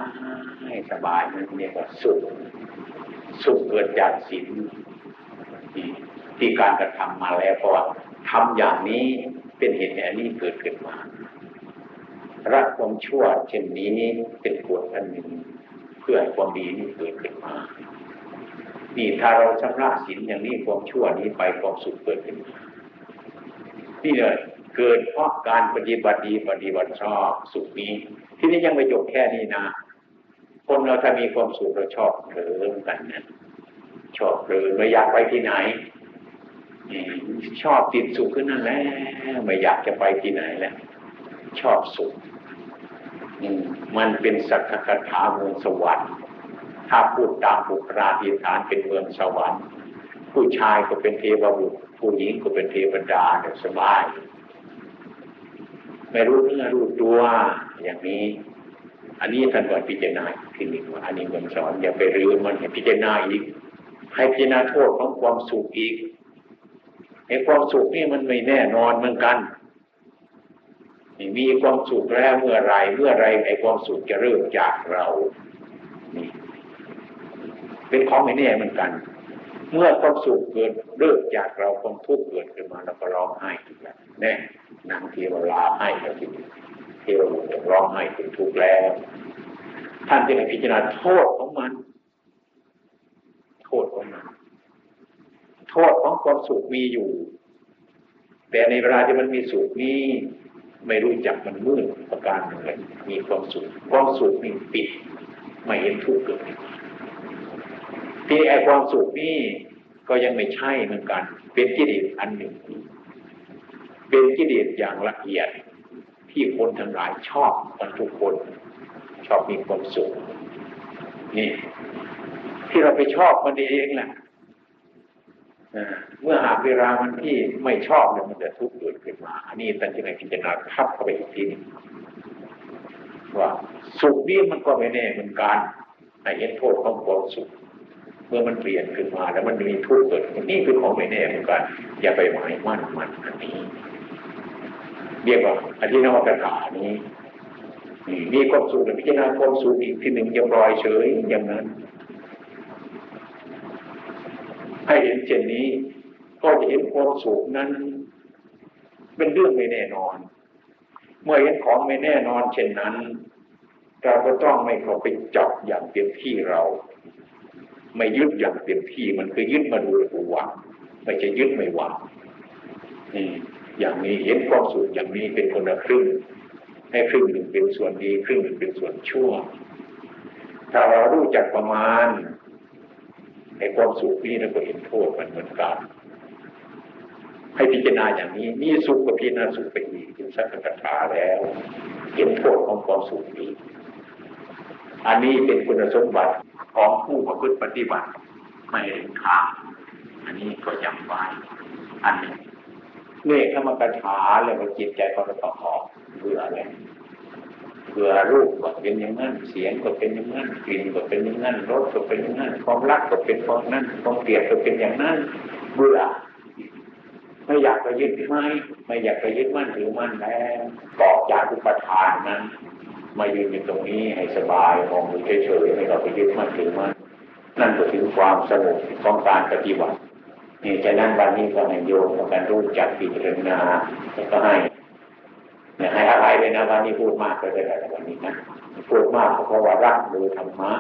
สบายนั่นเรียกว่าสุขสุขเกิดจากศีลที่ที่การกระทำมาแล้วเพราะว่าทำอย่างนี้เป็นเหตุให้อันนี้เกิดขึ้นมารักความชั่วเช่นนี้เป็นกฎอันหนึ่งเพื่อความดีนี้เกิดขึ้นมานี่ถ้าเราชำระศีลอย่างนี้ความชั่วนี้ไปความสุขเกิดขึ้นมานี่เลย เกิดเพราะการปฏิบัติดีปฏิบัติชอบสุขนี้ ที่นี้ยังไม่จบแค่นี้นะ คนเราถ้ามีความสุขเราชอบเผลอกันนะชอบเผลอไม่อยากไปที่ไหนชอบติดสุขขึ้นนั่นแหละไม่อยากจะไปที่ไหนแล้วชอบสุขมันเป็นสักคถาเมืองสวรรค์ ถ้าพูดตามบุคลาธิฐานเป็นเมืองสวรรค์ ผู้ชายก็เป็นเทวบุตรผู้หญิงก็เป็นเทวดาเนี่ยสบาย ไม่รู้เนื้อรู้ตัวอย่างนี้ อันนี้ท่านก็พิจารณาทีหนึ่งว่าอันนี้มันสอนอย่าไปรื้อมันให้พิจารณาอีกให้พิจารณาโทษของความสุขอีกไอ้ความสุขนี่มันไม่แน่นอนเหมือนกัน มีความสุขแล้วเมื่อไรเมื่อไรไอ้ความสุขจะเริ่มจากเรา นี่ เป็นของไม่แน่เหมือนกัน เมื่อความสุขเกิดเริ่มจากเราความทุกข์เกิดขึ้นมาเราก็ร้องไห้อีกแล้วแน่นางเทวราให้แล้วทีเทวบุตรร้องไห้ถึงทุกข์แล้ว ท่านจึงพิจารณาโทษของมัน โทษของมัน โทษของความสุขมีอยู่ แต่ในเวลาที่มันมีสุขนี้ไม่รู้จักมันมืดประการหนึ่งเลยมีความสุขความสุขนี่ปิด ไม่เห็นทุกข์เกิด ที่ไอความสุขนี่ก็ยังไม่ใช่เหมือนกัน เป็นกิเลสอันหนึ่ง เป็นกิเลสอย่างละเอียดที่คนทั้งหลายชอบกันทุกคนชอบมีความสุขนี่ ที่เราไปชอบมันเองแหละเมื่อหากเวลามันที่ไม่ชอบเนี่ยมันจะทุกข์เกิดขึ้นมา อันนี้ตันจะไหนพิจารณาทับเข้าไปอีกทีนึงว่าสุขนี้มันก็ไม่แน่เหมือนกันในเห็นโทษของความสุข เมื่อมันเปลี่ยนขึ้นมาแล้วมันมีทุกข์เกิดนี่คือของไม่แน่เหมือนกันอย่าไปหมายมั่นมันอันนี้เรียกว่าอธินวตถานี้มีความสุขพิจารณาความสุขอีกที่หนึ่งจะปล่อยเฉยอย่างนั้น ให้เห็นเช่นนี้ ก็จะเห็นความสุขนั้น เป็นเรื่องไม่แน่นอน เมื่อเห็นของไม่แน่นอน เช่นนั้น เราก็ต้องไม่เข้าไปจับอย่างเต็มที่เรา ไม่ยึดอย่างเต็มที่มันคือยึดมาดูหวังไม่ใช่ยึดไม่หวังนี่อย่างนี้เห็นความสุขอย่างนี้เป็นคนละครึ่ง ให้ครึ่งหนึ่งเป็นส่วนดีครึ่งหนึ่งเป็นส่วนชั่ว ถ้าเรารู้จักประมาณ ในความสุขนี้เราก็เห็นโทษมันเหมือนกันให้พิจารณาอย่างนี้มีสุขกับพิจารณาสุขไปอีกเป็นสักกถาแล้ว เห็นโทษของความสุขนี้ อันนี้เป็นคุณสมบัติของผู้ประพฤติปฏิบัติไม่เห็นทางอันนี้ก็ยำไว้อันนี้เมฆธรรมกถาเลยว่าจิตใจเขาจะต่อออกเบื่อเลยเบื่อรูปก็เป็นอย่างนั้นเสียงก็เป็นอย่างนั้นกลิ่นก็เป็นอย่างนั้นรสก็เป็นอย่างนั้นความรักก็เป็นความนั้นความเกลียดก็เป็นอย่างนั้นเบื่อไม่อยากไปยึดไม่ไม่อยากไปยึดมั่นถือมั่นแล้วกอกจากอุปทานนั้น มายืนอยู่ตรงนี้ให้สบายมองดูเฉยๆไม่เราไปยึดมั่นถือมั่นนั่นก็ถึงความสงบของการปฏิบัตินี่จะนั้นวันนี้ก็ให้โยมกันรู้จักพิจารณาแล้วก็ให้ให้อะไรเลยนะวันนี้พูดมากไปเลยวันนี้นะพูดมากเพราะว่ารักดูธรรมะ